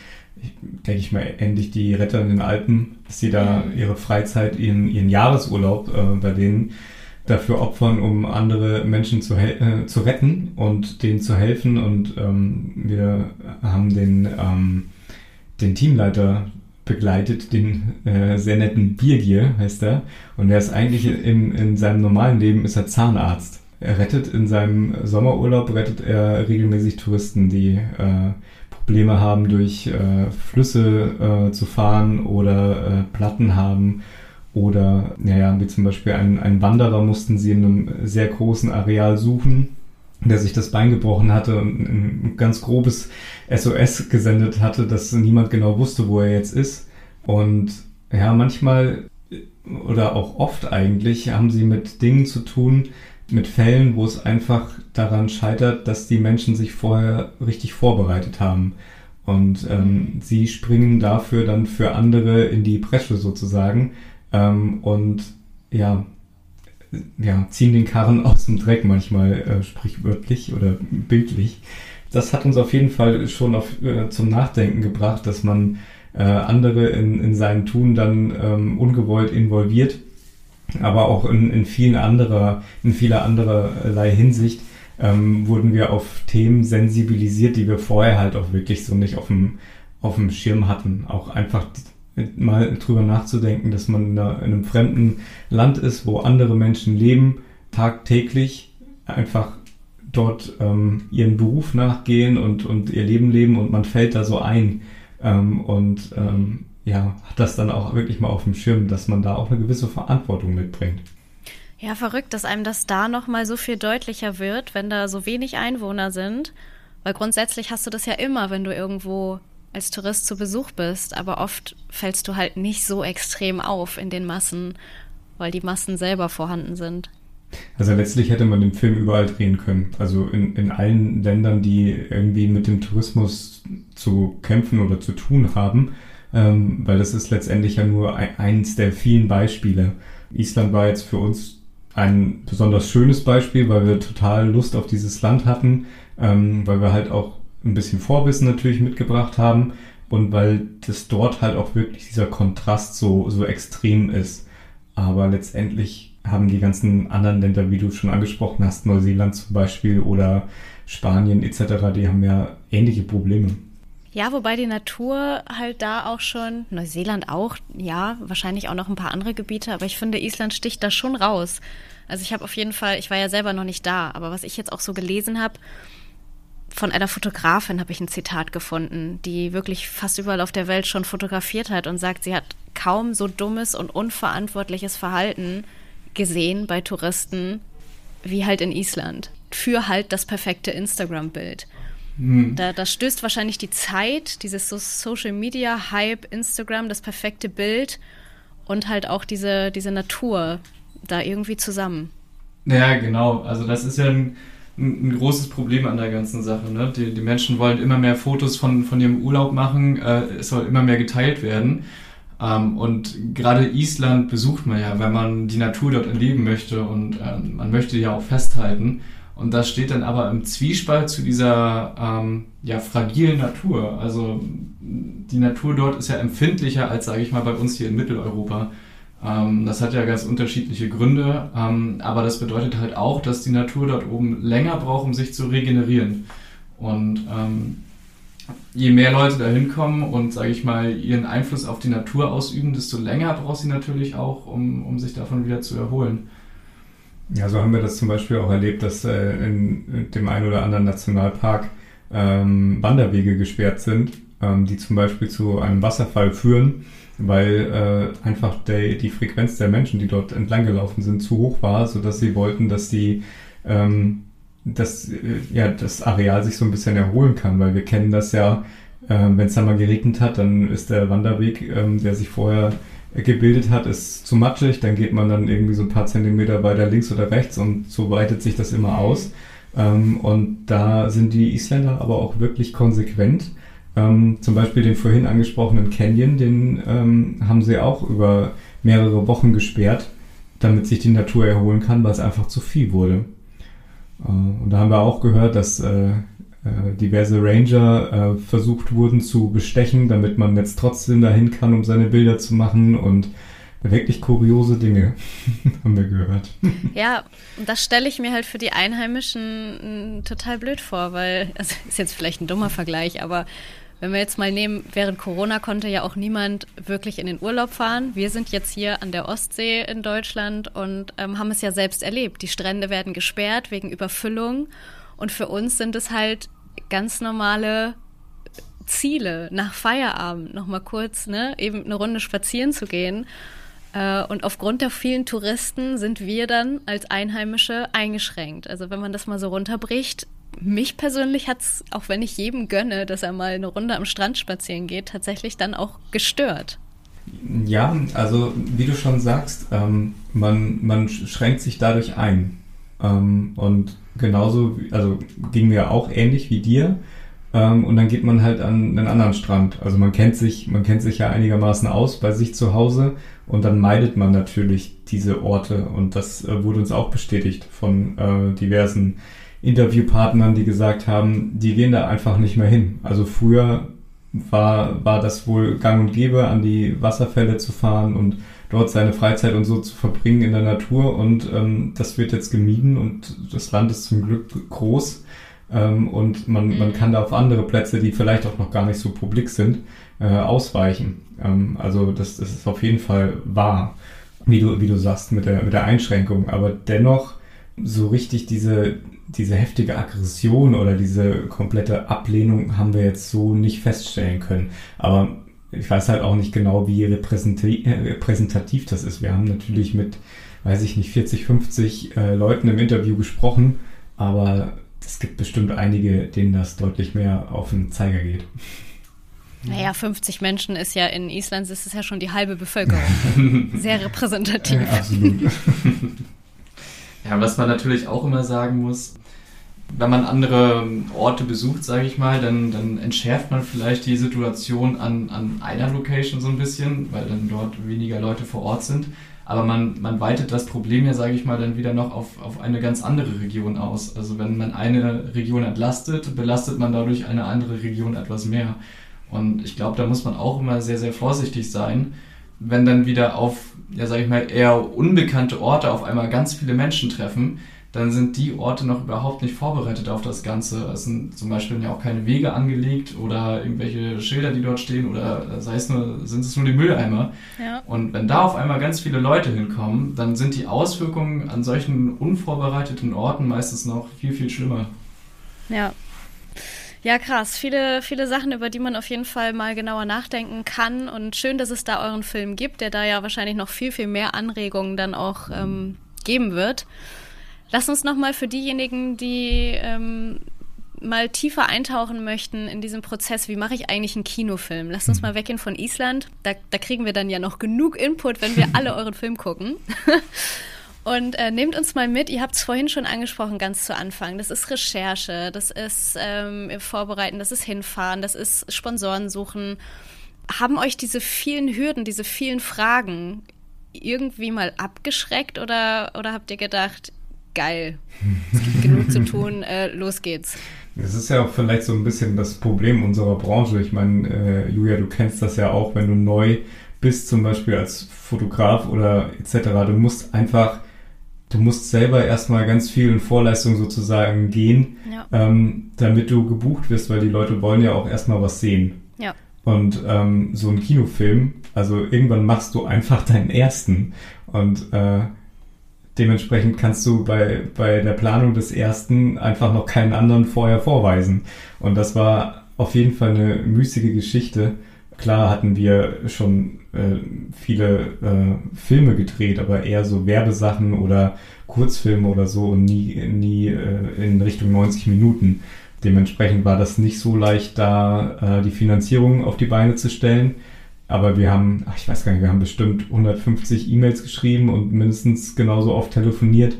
denke ich mal, endlich die Retter in den Alpen, dass sie da ihre Freizeit, ihren, ihren Jahresurlaub äh, bei denen dafür opfern, um andere Menschen zu, äh, zu retten und denen zu helfen. Und ähm, wir haben den, ähm, den Teamleiter begleitet, den äh, sehr netten Biergier heißt er. Und er ist eigentlich in, in seinem normalen Leben ist er Zahnarzt. Er rettet in seinem Sommerurlaub, rettet er regelmäßig Touristen, die äh, Probleme haben, durch äh, Flüsse äh, zu fahren oder äh, Platten haben oder, naja, wie zum Beispiel einen, einen Wanderer mussten sie in einem sehr großen Areal suchen, der sich das Bein gebrochen hatte und ein ganz grobes SOS gesendet hatte, dass niemand genau wusste, wo er jetzt ist. Und ja, manchmal oder auch oft eigentlich haben sie mit Dingen zu tun, mit Fällen, wo es einfach daran scheitert, dass die Menschen sich vorher richtig vorbereitet haben. Und ähm, sie springen dafür dann für andere in die Bresche sozusagen ähm, und ja, ja, ziehen den Karren *laughs* aus dem Dreck manchmal äh, sprichwörtlich oder bildlich. Das hat uns auf jeden Fall schon auf, äh, zum Nachdenken gebracht, dass man äh, andere in, in seinen Tun dann ähm, ungewollt involviert, aber auch in, in vielen anderer, in vieler andererlei Hinsicht ähm, wurden wir auf Themen sensibilisiert, die wir vorher halt auch wirklich so nicht auf dem, auf dem Schirm hatten. Auch einfach mal drüber nachzudenken, dass man in, in einem fremden Land ist, wo andere Menschen leben, tagtäglich einfach dort ähm, ihren Beruf nachgehen und, und ihr Leben leben und man fällt da so ein ähm, und ähm, ja, hat das dann auch wirklich mal auf dem Schirm, dass man da auch eine gewisse Verantwortung mitbringt. Ja, verrückt, dass einem das da nochmal so viel deutlicher wird, wenn da so wenig Einwohner sind. Weil grundsätzlich hast du das ja immer, wenn du irgendwo als Tourist zu Besuch bist, aber oft fällst du halt nicht so extrem auf in den Massen, weil die Massen selber vorhanden sind. Also letztlich hätte man den Film überall drehen können. Also in, in allen Ländern, die irgendwie mit dem Tourismus zu kämpfen oder zu tun haben, ähm, weil das ist letztendlich ja nur ein, eins der vielen Beispiele. Island war jetzt für uns ein besonders schönes Beispiel, weil wir total Lust auf dieses Land hatten, ähm, weil wir halt auch ein bisschen Vorwissen natürlich mitgebracht haben und weil das dort halt auch wirklich dieser Kontrast so, so extrem ist. Aber letztendlich haben die ganzen anderen Länder, wie du schon angesprochen hast, Neuseeland zum Beispiel oder Spanien etc., die haben ja ähnliche Probleme. Ja, wobei die Natur halt da auch schon, Neuseeland auch, ja, wahrscheinlich auch noch ein paar andere Gebiete, aber ich finde, Island sticht da schon raus. Also ich habe auf jeden Fall, ich war ja selber noch nicht da, aber was ich jetzt auch so gelesen habe, von einer Fotografin habe ich ein Zitat gefunden, die wirklich fast überall auf der Welt schon fotografiert hat und sagt, sie hat kaum so dummes und unverantwortliches Verhalten gesehen bei Touristen wie halt in Island. Für halt das perfekte Instagram-Bild. Hm. Da, da stößt wahrscheinlich die Zeit, dieses so Social Media Hype, Instagram, das perfekte Bild und halt auch diese, diese Natur da irgendwie zusammen. Ja, genau. Also das ist ja ein, ein großes Problem an der ganzen Sache. Ne? Die, die Menschen wollen immer mehr Fotos von, von ihrem Urlaub machen. Äh, es soll immer mehr geteilt werden. Ähm, und gerade Island besucht man ja, wenn man die Natur dort erleben möchte und äh, man möchte ja auch festhalten. Und das steht dann aber im Zwiespalt zu dieser ähm, ja, fragilen Natur. Also die Natur dort ist ja empfindlicher als, sage ich mal, bei uns hier in Mitteleuropa. Ähm, das hat ja ganz unterschiedliche Gründe, ähm, aber das bedeutet halt auch, dass die Natur dort oben länger braucht, um sich zu regenerieren. Und ähm, je mehr Leute da hinkommen und, sage ich mal, ihren Einfluss auf die Natur ausüben, desto länger braucht sie natürlich auch, um, um sich davon wieder zu erholen. Ja, so haben wir das zum Beispiel auch erlebt, dass äh, in dem einen oder anderen Nationalpark Wanderwege gesperrt sind, die zum Beispiel zu einem Wasserfall führen, weil äh, einfach der, die Frequenz der Menschen, die dort entlang gelaufen sind, zu hoch war, sodass sie wollten, dass die ähm, dass äh, ja das Areal sich so ein bisschen erholen kann, weil wir kennen das ja, äh, wenn es da mal geregnet hat, dann ist der Wanderweg, ähm, der sich vorher gebildet hat, ist zu matschig, dann geht man dann irgendwie so ein paar Zentimeter weiter links oder rechts und so weitet sich das immer aus. Ähm, und da sind die Isländer aber auch wirklich konsequent. Ähm, zum Beispiel den vorhin angesprochenen Canyon, den ähm, haben sie auch über mehrere Wochen gesperrt, damit sich die Natur erholen kann, weil es einfach zu viel wurde. Äh, und da haben wir auch gehört, dass äh, äh, diverse Ranger äh, versucht wurden zu bestechen, damit man jetzt trotzdem dahin kann, um seine Bilder zu machen und wirklich kuriose Dinge *laughs* haben wir gehört. Ja, das stelle ich mir halt für die Einheimischen mm, total blöd vor, weil, also ist jetzt vielleicht ein dummer Vergleich, aber wenn wir jetzt mal nehmen, während Corona konnte ja auch niemand wirklich in den Urlaub fahren. Wir sind jetzt hier an der Ostsee in Deutschland und ähm, haben es ja selbst erlebt. Die Strände werden gesperrt wegen Überfüllung. Und für uns sind es halt ganz normale Ziele, nach Feierabend nochmal kurz, ne, eben eine Runde spazieren zu gehen. Äh, und aufgrund der vielen Touristen sind wir dann als Einheimische eingeschränkt. Also wenn man das mal so runterbricht, mich persönlich hat es, auch wenn ich jedem gönne, dass er mal eine Runde am Strand spazieren geht, tatsächlich dann auch gestört. Ja, also wie du schon sagst, ähm, man, man schränkt sich dadurch ein. Ähm, und genauso, also ging mir auch ähnlich wie dir. Ähm, und dann geht man halt an einen anderen Strand. Also man kennt sich, man kennt sich ja einigermaßen aus bei sich zu Hause und dann meidet man natürlich diese Orte. Und das äh, wurde uns auch bestätigt von äh, diversen Interviewpartnern, die gesagt haben, die gehen da einfach nicht mehr hin. Also früher war, war das wohl gang und gäbe, an die Wasserfälle zu fahren und dort seine Freizeit und so zu verbringen in der Natur. Und ähm, das wird jetzt gemieden und das Land ist zum Glück groß. Ähm, und man, man mhm. kann da auf andere Plätze, die vielleicht auch noch gar nicht so publik sind, äh, ausweichen. Ähm, also das, das ist auf jeden Fall wahr, wie du, wie du sagst, mit der, mit der Einschränkung. Aber dennoch so richtig diese, diese heftige Aggression oder diese komplette Ablehnung haben wir jetzt so nicht feststellen können. Aber ich weiß halt auch nicht genau, wie repräsentativ, äh, repräsentativ das ist. Wir haben natürlich mit, weiß ich nicht, 40, 50 äh, Leuten im Interview gesprochen, aber es gibt bestimmt einige, denen das deutlich mehr auf den Zeiger geht. Naja, 50 Menschen ist ja in Island, ist es ja schon die halbe Bevölkerung. *laughs* Sehr repräsentativ. Ja, absolut. *laughs* ja, was man natürlich auch immer sagen muss, wenn man andere Orte besucht, sage ich mal, dann, dann entschärft man vielleicht die Situation an, an einer Location so ein bisschen, weil dann dort weniger Leute vor Ort sind. Aber man, man weitet das Problem ja, sage ich mal, dann wieder noch auf, auf eine ganz andere Region aus. Also wenn man eine Region entlastet, belastet man dadurch eine andere Region etwas mehr. Und ich glaube, da muss man auch immer sehr, sehr vorsichtig sein, wenn dann wieder auf, ja, sage ich mal, eher unbekannte Orte auf einmal ganz viele Menschen treffen, dann sind die Orte noch überhaupt nicht vorbereitet auf das Ganze. Es sind zum Beispiel ja auch keine Wege angelegt oder irgendwelche Schilder, die dort stehen oder sei es nur, sind es nur die Mülleimer. Ja. Und wenn da auf einmal ganz viele Leute hinkommen, dann sind die Auswirkungen an solchen unvorbereiteten Orten meistens noch viel, viel schlimmer. Ja. Ja, krass. Viele, viele Sachen, über die man auf jeden Fall mal genauer nachdenken kann. Und schön, dass es da euren Film gibt, der da ja wahrscheinlich noch viel, viel mehr Anregungen dann auch ähm, geben wird. Lass uns nochmal für diejenigen, die ähm, mal tiefer eintauchen möchten in diesen Prozess, wie mache ich eigentlich einen Kinofilm? Lass uns mhm. mal weggehen von Island. Da, da kriegen wir dann ja noch genug Input, wenn wir *laughs* alle euren Film gucken. *laughs* Und äh, nehmt uns mal mit, ihr habt es vorhin schon angesprochen, ganz zu Anfang. Das ist Recherche, das ist ähm, Vorbereiten, das ist Hinfahren, das ist Sponsoren suchen. Haben euch diese vielen Hürden, diese vielen Fragen irgendwie mal abgeschreckt oder, oder habt ihr gedacht, geil, es gibt genug zu tun, äh, los geht's. Das ist ja auch vielleicht so ein bisschen das Problem unserer Branche. Ich meine, äh, Julia, du kennst das ja auch, wenn du neu bist, zum Beispiel als Fotograf oder etc. Du musst einfach, du musst selber erstmal ganz viel in Vorleistung sozusagen gehen, ja. ähm, damit du gebucht wirst, weil die Leute wollen ja auch erstmal was sehen. Ja. Und ähm, so ein Kinofilm, also irgendwann machst du einfach deinen ersten. Und äh, Dementsprechend kannst du bei, bei der Planung des ersten einfach noch keinen anderen vorher vorweisen. Und das war auf jeden Fall eine müßige Geschichte. Klar hatten wir schon äh, viele äh, Filme gedreht, aber eher so Werbesachen oder Kurzfilme oder so und nie, nie äh, in Richtung 90 Minuten. Dementsprechend war das nicht so leicht, da äh, die Finanzierung auf die Beine zu stellen. Aber wir haben, ach, ich weiß gar nicht, wir haben bestimmt 150 E-Mails geschrieben und mindestens genauso oft telefoniert.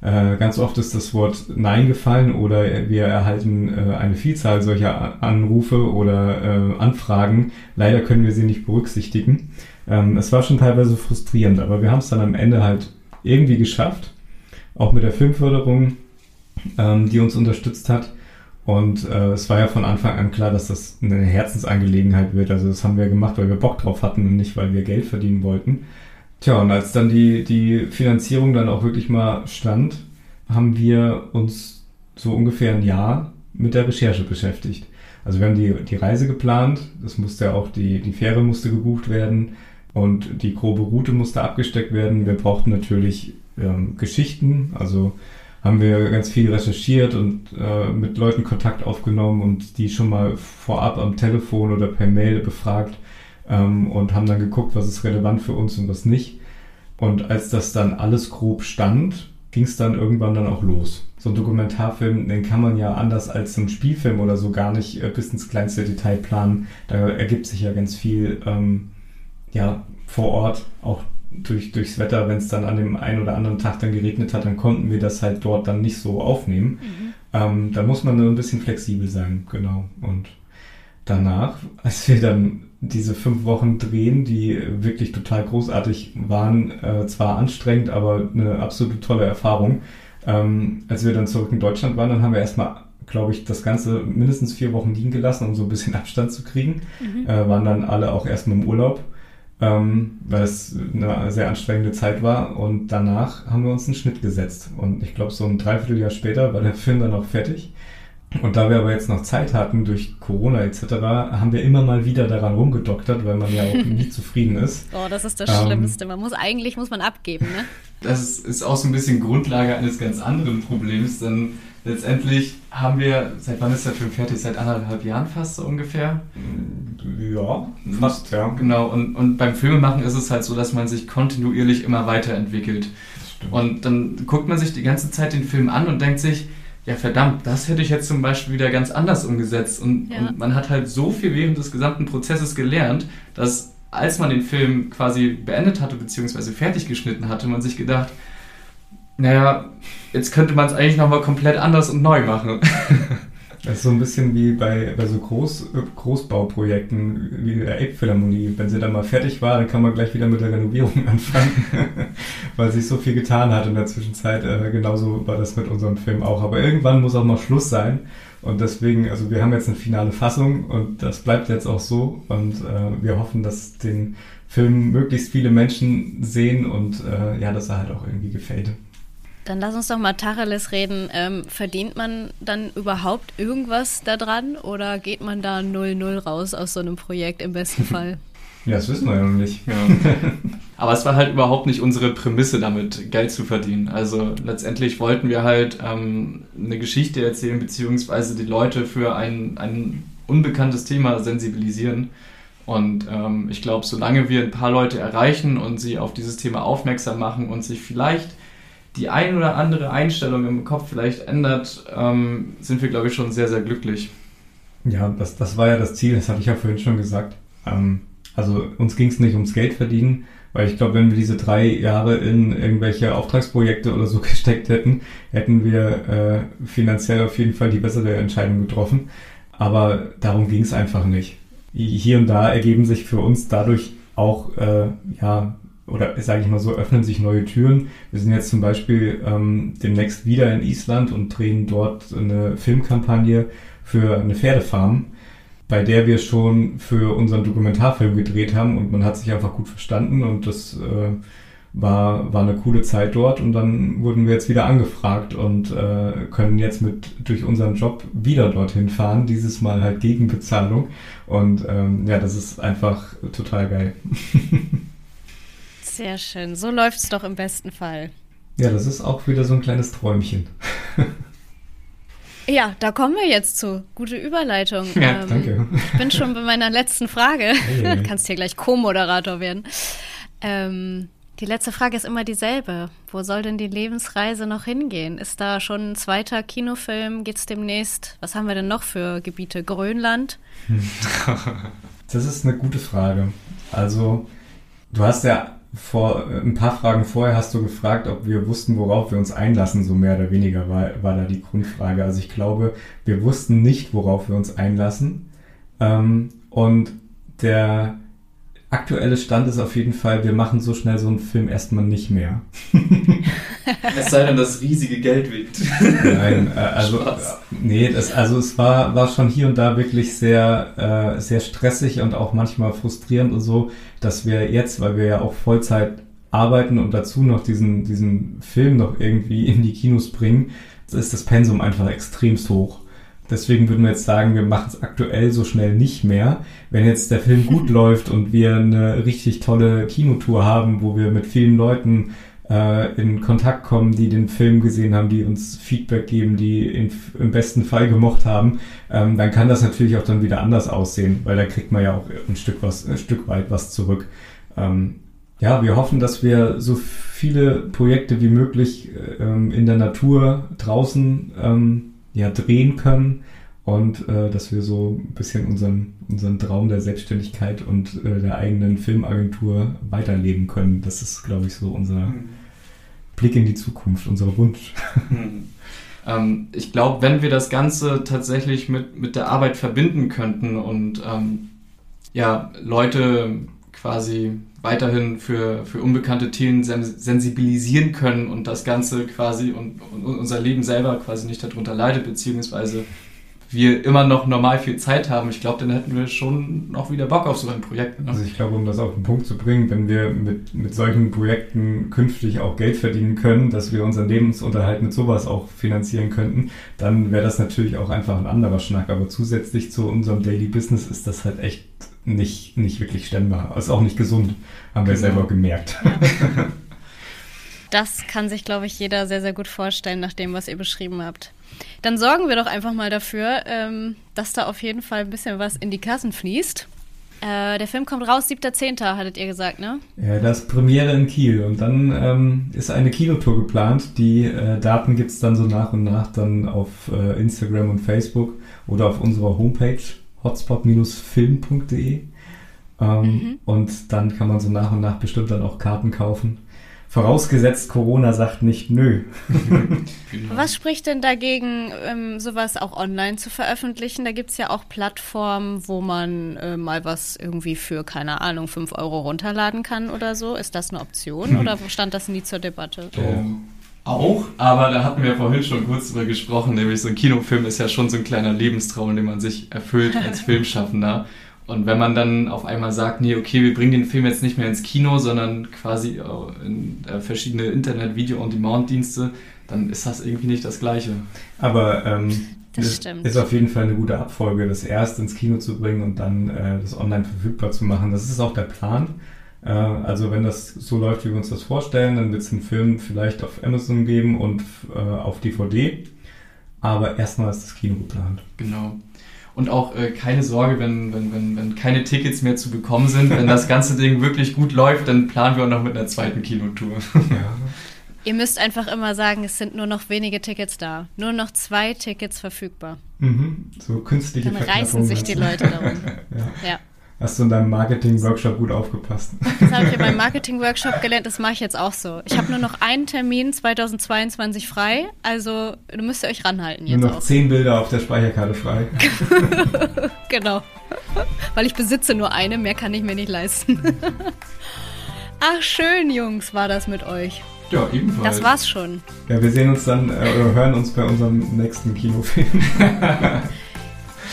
Äh, ganz oft ist das Wort Nein gefallen oder wir erhalten äh, eine Vielzahl solcher Anrufe oder äh, Anfragen. Leider können wir sie nicht berücksichtigen. Ähm, es war schon teilweise frustrierend, aber wir haben es dann am Ende halt irgendwie geschafft. Auch mit der Filmförderung, ähm, die uns unterstützt hat. Und äh, es war ja von Anfang an klar, dass das eine Herzensangelegenheit wird. Also das haben wir gemacht, weil wir Bock drauf hatten und nicht, weil wir Geld verdienen wollten. Tja, und als dann die, die Finanzierung dann auch wirklich mal stand, haben wir uns so ungefähr ein Jahr mit der Recherche beschäftigt. Also wir haben die, die Reise geplant, das musste ja auch, die, die Fähre musste gebucht werden und die grobe Route musste abgesteckt werden. Wir brauchten natürlich ähm, Geschichten, also haben wir ganz viel recherchiert und äh, mit Leuten Kontakt aufgenommen und die schon mal vorab am Telefon oder per Mail befragt ähm, und haben dann geguckt, was ist relevant für uns und was nicht. Und als das dann alles grob stand, ging es dann irgendwann dann auch los. So ein Dokumentarfilm, den kann man ja anders als ein Spielfilm oder so gar nicht äh, bis ins kleinste Detail planen. Da ergibt sich ja ganz viel ähm, ja, vor Ort, auch durch, durchs Wetter, wenn es dann an dem einen oder anderen Tag dann geregnet hat, dann konnten wir das halt dort dann nicht so aufnehmen. Mhm. Ähm, da muss man nur ein bisschen flexibel sein, genau. Und danach, *laughs* als wir dann diese fünf Wochen drehen, die wirklich total großartig waren, äh, zwar anstrengend, aber eine absolute tolle Erfahrung. Ähm, als wir dann zurück in Deutschland waren, dann haben wir erstmal glaube ich, das Ganze mindestens vier Wochen liegen gelassen, um so ein bisschen *laughs* Abstand zu kriegen. Mhm. Äh, waren dann alle auch erstmal im Urlaub, ähm, weil es eine sehr anstrengende Zeit war. Und danach haben wir uns einen Schnitt gesetzt. Und ich glaube, so ein Dreivierteljahr später war der Film dann auch fertig. Und da wir aber jetzt noch Zeit hatten durch Corona etc., haben wir immer mal wieder daran rumgedoktert, weil man ja auch nie *laughs* zufrieden ist. Oh, das ist das ähm, Schlimmste. Man muss eigentlich muss man abgeben, ne? Das ist auch so ein bisschen Grundlage eines ganz anderen Problems, denn letztendlich haben wir, seit wann ist der Film fertig? Seit anderthalb Jahren fast so ungefähr? Ja, fast, ja. Genau, und, und beim Filmemachen ist es halt so, dass man sich kontinuierlich immer weiterentwickelt. Und dann guckt man sich die ganze Zeit den Film an und denkt sich, ja verdammt, das hätte ich jetzt zum Beispiel wieder ganz anders umgesetzt. Und, ja. und man hat halt so viel während des gesamten Prozesses gelernt, dass als man den Film quasi beendet hatte, beziehungsweise fertig geschnitten hatte, man sich gedacht, naja, jetzt könnte man es eigentlich nochmal komplett anders und neu machen. *laughs* Das ist so ein bisschen wie bei, bei so Groß, Großbauprojekten wie der Elbphilharmonie. Wenn sie dann mal fertig war, dann kann man gleich wieder mit der Renovierung *laughs* anfangen, weil sich so viel getan hat in der Zwischenzeit. Äh, genauso war das mit unserem Film auch. Aber irgendwann muss auch mal Schluss sein. Und deswegen, also wir haben jetzt eine finale Fassung und das bleibt jetzt auch so. Und äh, wir hoffen, dass den Film möglichst viele Menschen sehen und äh, ja, dass er halt auch irgendwie gefällt. Dann lass uns doch mal Tacheles reden. Ähm, verdient man dann überhaupt irgendwas daran oder geht man da 0-0 raus aus so einem Projekt im besten *laughs* Fall? Ja, das wissen wir ja noch nicht. Ja. *laughs* Aber es war halt überhaupt nicht unsere Prämisse, damit Geld zu verdienen. Also letztendlich wollten wir halt ähm, eine Geschichte erzählen, beziehungsweise die Leute für ein, ein unbekanntes Thema sensibilisieren. Und ähm, ich glaube, solange wir ein paar Leute erreichen und sie auf dieses Thema aufmerksam machen und sich vielleicht die ein oder andere Einstellung im Kopf vielleicht ändert, ähm, sind wir, glaube ich, schon sehr, sehr glücklich. Ja, das, das war ja das Ziel, das hatte ich ja vorhin schon gesagt. Ähm, also uns ging es nicht ums Geld verdienen, weil ich glaube, wenn wir diese drei Jahre in irgendwelche Auftragsprojekte oder so *laughs* gesteckt hätten, hätten wir äh, finanziell auf jeden Fall die bessere Entscheidung getroffen. Aber darum ging es einfach nicht. Hier und da ergeben sich für uns dadurch auch äh, ja, oder sage ich mal so, öffnen sich neue Türen. Wir sind jetzt zum Beispiel ähm, demnächst wieder in Island und drehen dort eine Filmkampagne für eine Pferdefarm, bei der wir schon für unseren Dokumentarfilm gedreht haben und man hat sich einfach gut verstanden und das äh, war, war eine coole Zeit dort und dann wurden wir jetzt wieder angefragt und äh, können jetzt mit durch unseren Job wieder dorthin fahren, dieses Mal halt gegen Bezahlung und ähm, ja, das ist einfach total geil. *laughs* Sehr schön. So läuft es doch im besten Fall. Ja, das ist auch wieder so ein kleines Träumchen. ja, da kommen wir jetzt zu. Gute Überleitung. *laughs* Ja, ähm, danke. Ich bin schon bei meiner letzten Frage. Hey, hey. Kannst hier gleich Co-Moderator werden. Ähm, die letzte Frage ist immer dieselbe. Wo soll denn die Lebensreise noch hingehen? Ist da schon ein zweiter Kinofilm? Geht es demnächst? Was haben wir denn noch für Gebiete? Grönland? *laughs* Das ist eine gute Frage. Also, du hast ja vor ein paar Fragen vorher hast du gefragt, ob wir wussten, worauf wir uns einlassen, so mehr oder weniger war, war da die Grundfrage. Also ich glaube, wir wussten nicht, worauf wir uns einlassen. Ähm, und der aktuelle Stand ist auf jeden Fall, wir machen so schnell so einen Film erstmal nicht mehr. *laughs* es sei denn, das riesige Geld wiegt. Nein, äh, also Spaß. nee, das, also es war, war schon hier und da wirklich sehr, äh, sehr stressig und auch manchmal frustrierend und so, dass wir jetzt, weil wir ja auch Vollzeit arbeiten und dazu noch diesen, diesen Film noch irgendwie in die Kinos bringen, ist das Pensum einfach extremst hoch. Deswegen würden wir jetzt sagen, wir machen es aktuell so schnell nicht mehr. Wenn jetzt der Film gut *laughs* läuft und wir eine richtig tolle Kinotour haben, wo wir mit vielen Leuten äh, in Kontakt kommen, die den Film gesehen haben, die uns Feedback geben, die in, im besten Fall gemocht haben, ähm, dann kann das natürlich auch dann wieder anders aussehen, weil da kriegt man ja auch ein Stück was, ein Stück weit was zurück. Ähm, ja, wir hoffen, dass wir so viele Projekte wie möglich äh, ähm, in der Natur draußen ähm, ja, drehen können und äh, dass wir so ein bisschen unseren, unseren Traum der Selbstständigkeit und äh, der eigenen Filmagentur weiterleben können. Das ist, glaube ich, so unser mhm. Blick in die Zukunft, unser Wunsch. Mhm. Ähm, ich glaube, wenn wir das Ganze tatsächlich mit, mit der Arbeit verbinden könnten und ähm, ja, Leute quasi weiterhin für, für unbekannte Themen sensibilisieren können und das Ganze quasi und, und unser Leben selber quasi nicht darunter leidet, beziehungsweise wir immer noch normal viel Zeit haben, ich glaube, dann hätten wir schon noch wieder Bock auf so ein Projekt. Ne? Also ich glaube, um das auf den Punkt zu bringen, wenn wir mit, mit solchen Projekten künftig auch Geld verdienen können, dass wir unseren Lebensunterhalt mit sowas auch finanzieren könnten, dann wäre das natürlich auch einfach ein anderer Schnack. Aber zusätzlich zu unserem Daily Business ist das halt echt nicht, nicht wirklich stemmbar. Ist auch nicht gesund, haben wir genau. selber gemerkt. Ja. *laughs* Das kann sich, glaube ich, jeder sehr, sehr gut vorstellen, nach dem, was ihr beschrieben habt. Dann sorgen wir doch einfach mal dafür, ähm, dass da auf jeden Fall ein bisschen was in die Kassen fließt. Äh, der Film kommt raus, 7.10., hattet ihr gesagt, ne? Ja, das Premiere in Kiel. Und dann ähm, ist eine Kinotour geplant. Die äh, Daten gibt es dann so nach und nach dann auf äh, Instagram und Facebook oder auf unserer Homepage hotspot-film.de. Ähm, mhm. Und dann kann man so nach und nach bestimmt dann auch Karten kaufen. Vorausgesetzt, Corona sagt nicht nö. *laughs* Was spricht denn dagegen, ähm, sowas auch online zu veröffentlichen? Da gibt es ja auch Plattformen, wo man äh, mal was irgendwie für, keine Ahnung, 5 Euro runterladen kann oder so. Ist das eine Option hm. oder *laughs* stand das nie zur Debatte? Ähm, auch, aber da hatten wir vorhin schon kurz drüber gesprochen, nämlich so ein Kinofilm ist ja schon so ein kleiner Lebenstraum, den man sich erfüllt als *laughs* Filmschaffender. Und wenn man dann auf einmal sagt, nee, okay, wir bringen den Film jetzt nicht mehr ins Kino, sondern quasi in äh, verschiedene Internet-Video-on-Demand-Dienste, dann ist das irgendwie nicht das Gleiche. Aber ähm, das stimmt. ist auf jeden Fall eine gute Abfolge, das erst ins Kino zu bringen und dann äh, das online verfügbar zu machen. Das ist auch der Plan. Äh, also wenn das so läuft, wie wir uns das vorstellen, dann wird es einen Film vielleicht auf Amazon geben und äh, auf DVD. Aber erstmal ist das Kino geplant. Genau. Und auch äh, keine Sorge, wenn, wenn, wenn, wenn keine Tickets mehr zu bekommen sind. Wenn das ganze Ding wirklich gut läuft, dann planen wir auch noch mit einer zweiten Kinotour. Ja. *laughs* Ihr müsst einfach immer sagen, es sind nur noch wenige Tickets da. Nur noch zwei Tickets verfügbar. Mhm. So künstliche Dann reißen sich die Leute darum. *laughs* ja. ja. Hast du in deinem Marketing-Workshop gut aufgepasst? Das habe ich in meinem Marketing-Workshop gelernt, das mache ich jetzt auch so. Ich habe nur noch einen Termin 2022 frei, also du müsst ihr euch ranhalten jetzt Nur noch auch. zehn Bilder auf der Speicherkarte frei. *laughs* genau. Weil ich besitze nur eine, mehr kann ich mir nicht leisten. *laughs* Ach, schön, Jungs, war das mit euch. Ja, ebenfalls. Das war's schon. Ja, wir sehen uns dann, äh, oder hören uns bei unserem nächsten Kinofilm. *laughs*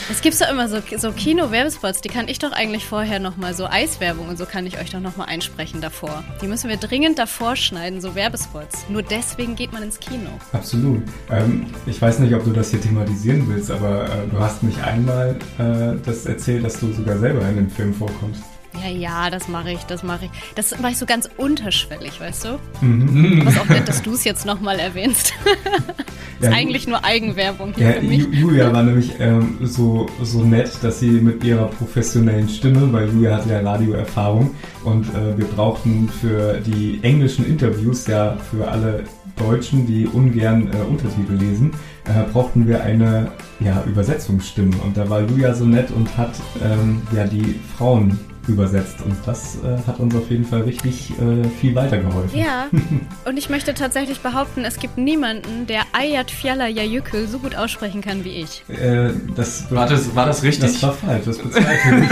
Es gibt doch immer so, so Kino-Werbespots, die kann ich doch eigentlich vorher nochmal, so Eiswerbung und so kann ich euch doch nochmal einsprechen davor. Die müssen wir dringend davor schneiden, so Werbespots. Nur deswegen geht man ins Kino. Absolut. Ähm, ich weiß nicht, ob du das hier thematisieren willst, aber äh, du hast mich einmal äh, das erzählt, dass du sogar selber in dem Film vorkommst. Ja, ja, das mache ich, das mache ich. Das mache ich so ganz unterschwellig, weißt du? Mhm. Was auch nett, dass du es jetzt nochmal erwähnst. *laughs* ja, ist eigentlich nur Eigenwerbung ja. Julia war nämlich ähm, so, so nett, dass sie mit ihrer professionellen Stimme, weil Julia hat ja Radioerfahrung und äh, wir brauchten für die englischen Interviews ja für alle Deutschen, die ungern äh, Untertitel lesen, äh, brauchten wir eine ja, Übersetzungsstimme. Und da war Julia so nett und hat ähm, ja die Frauen übersetzt. Und das äh, hat uns auf jeden Fall richtig äh, viel weitergeholfen. Ja, *laughs* und ich möchte tatsächlich behaupten, es gibt niemanden, der Ayat Fjalla Jayükül so gut aussprechen kann wie ich. Äh, das war, das, war das richtig? Das war falsch, das bezweifle ich.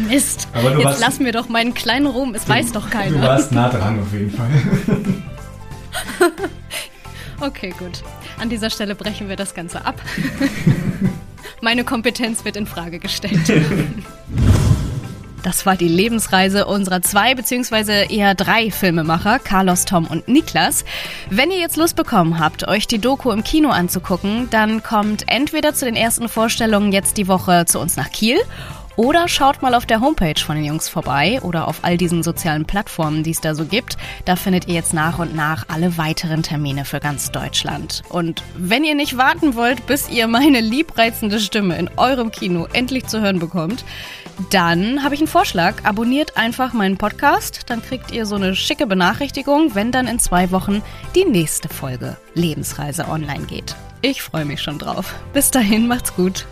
*laughs* Mist. Aber Jetzt warst, lass mir doch meinen kleinen Ruhm, es du, weiß doch keiner. Du warst nah dran auf jeden Fall. *laughs* okay, gut. An dieser Stelle brechen wir das Ganze ab. Meine Kompetenz wird in Frage gestellt. *laughs* Das war die Lebensreise unserer zwei bzw. eher drei Filmemacher, Carlos, Tom und Niklas. Wenn ihr jetzt Lust bekommen habt, euch die Doku im Kino anzugucken, dann kommt entweder zu den ersten Vorstellungen jetzt die Woche zu uns nach Kiel oder schaut mal auf der Homepage von den Jungs vorbei oder auf all diesen sozialen Plattformen, die es da so gibt. Da findet ihr jetzt nach und nach alle weiteren Termine für ganz Deutschland. Und wenn ihr nicht warten wollt, bis ihr meine liebreizende Stimme in eurem Kino endlich zu hören bekommt, dann habe ich einen Vorschlag. Abonniert einfach meinen Podcast, dann kriegt ihr so eine schicke Benachrichtigung, wenn dann in zwei Wochen die nächste Folge Lebensreise online geht. Ich freue mich schon drauf. Bis dahin, macht's gut.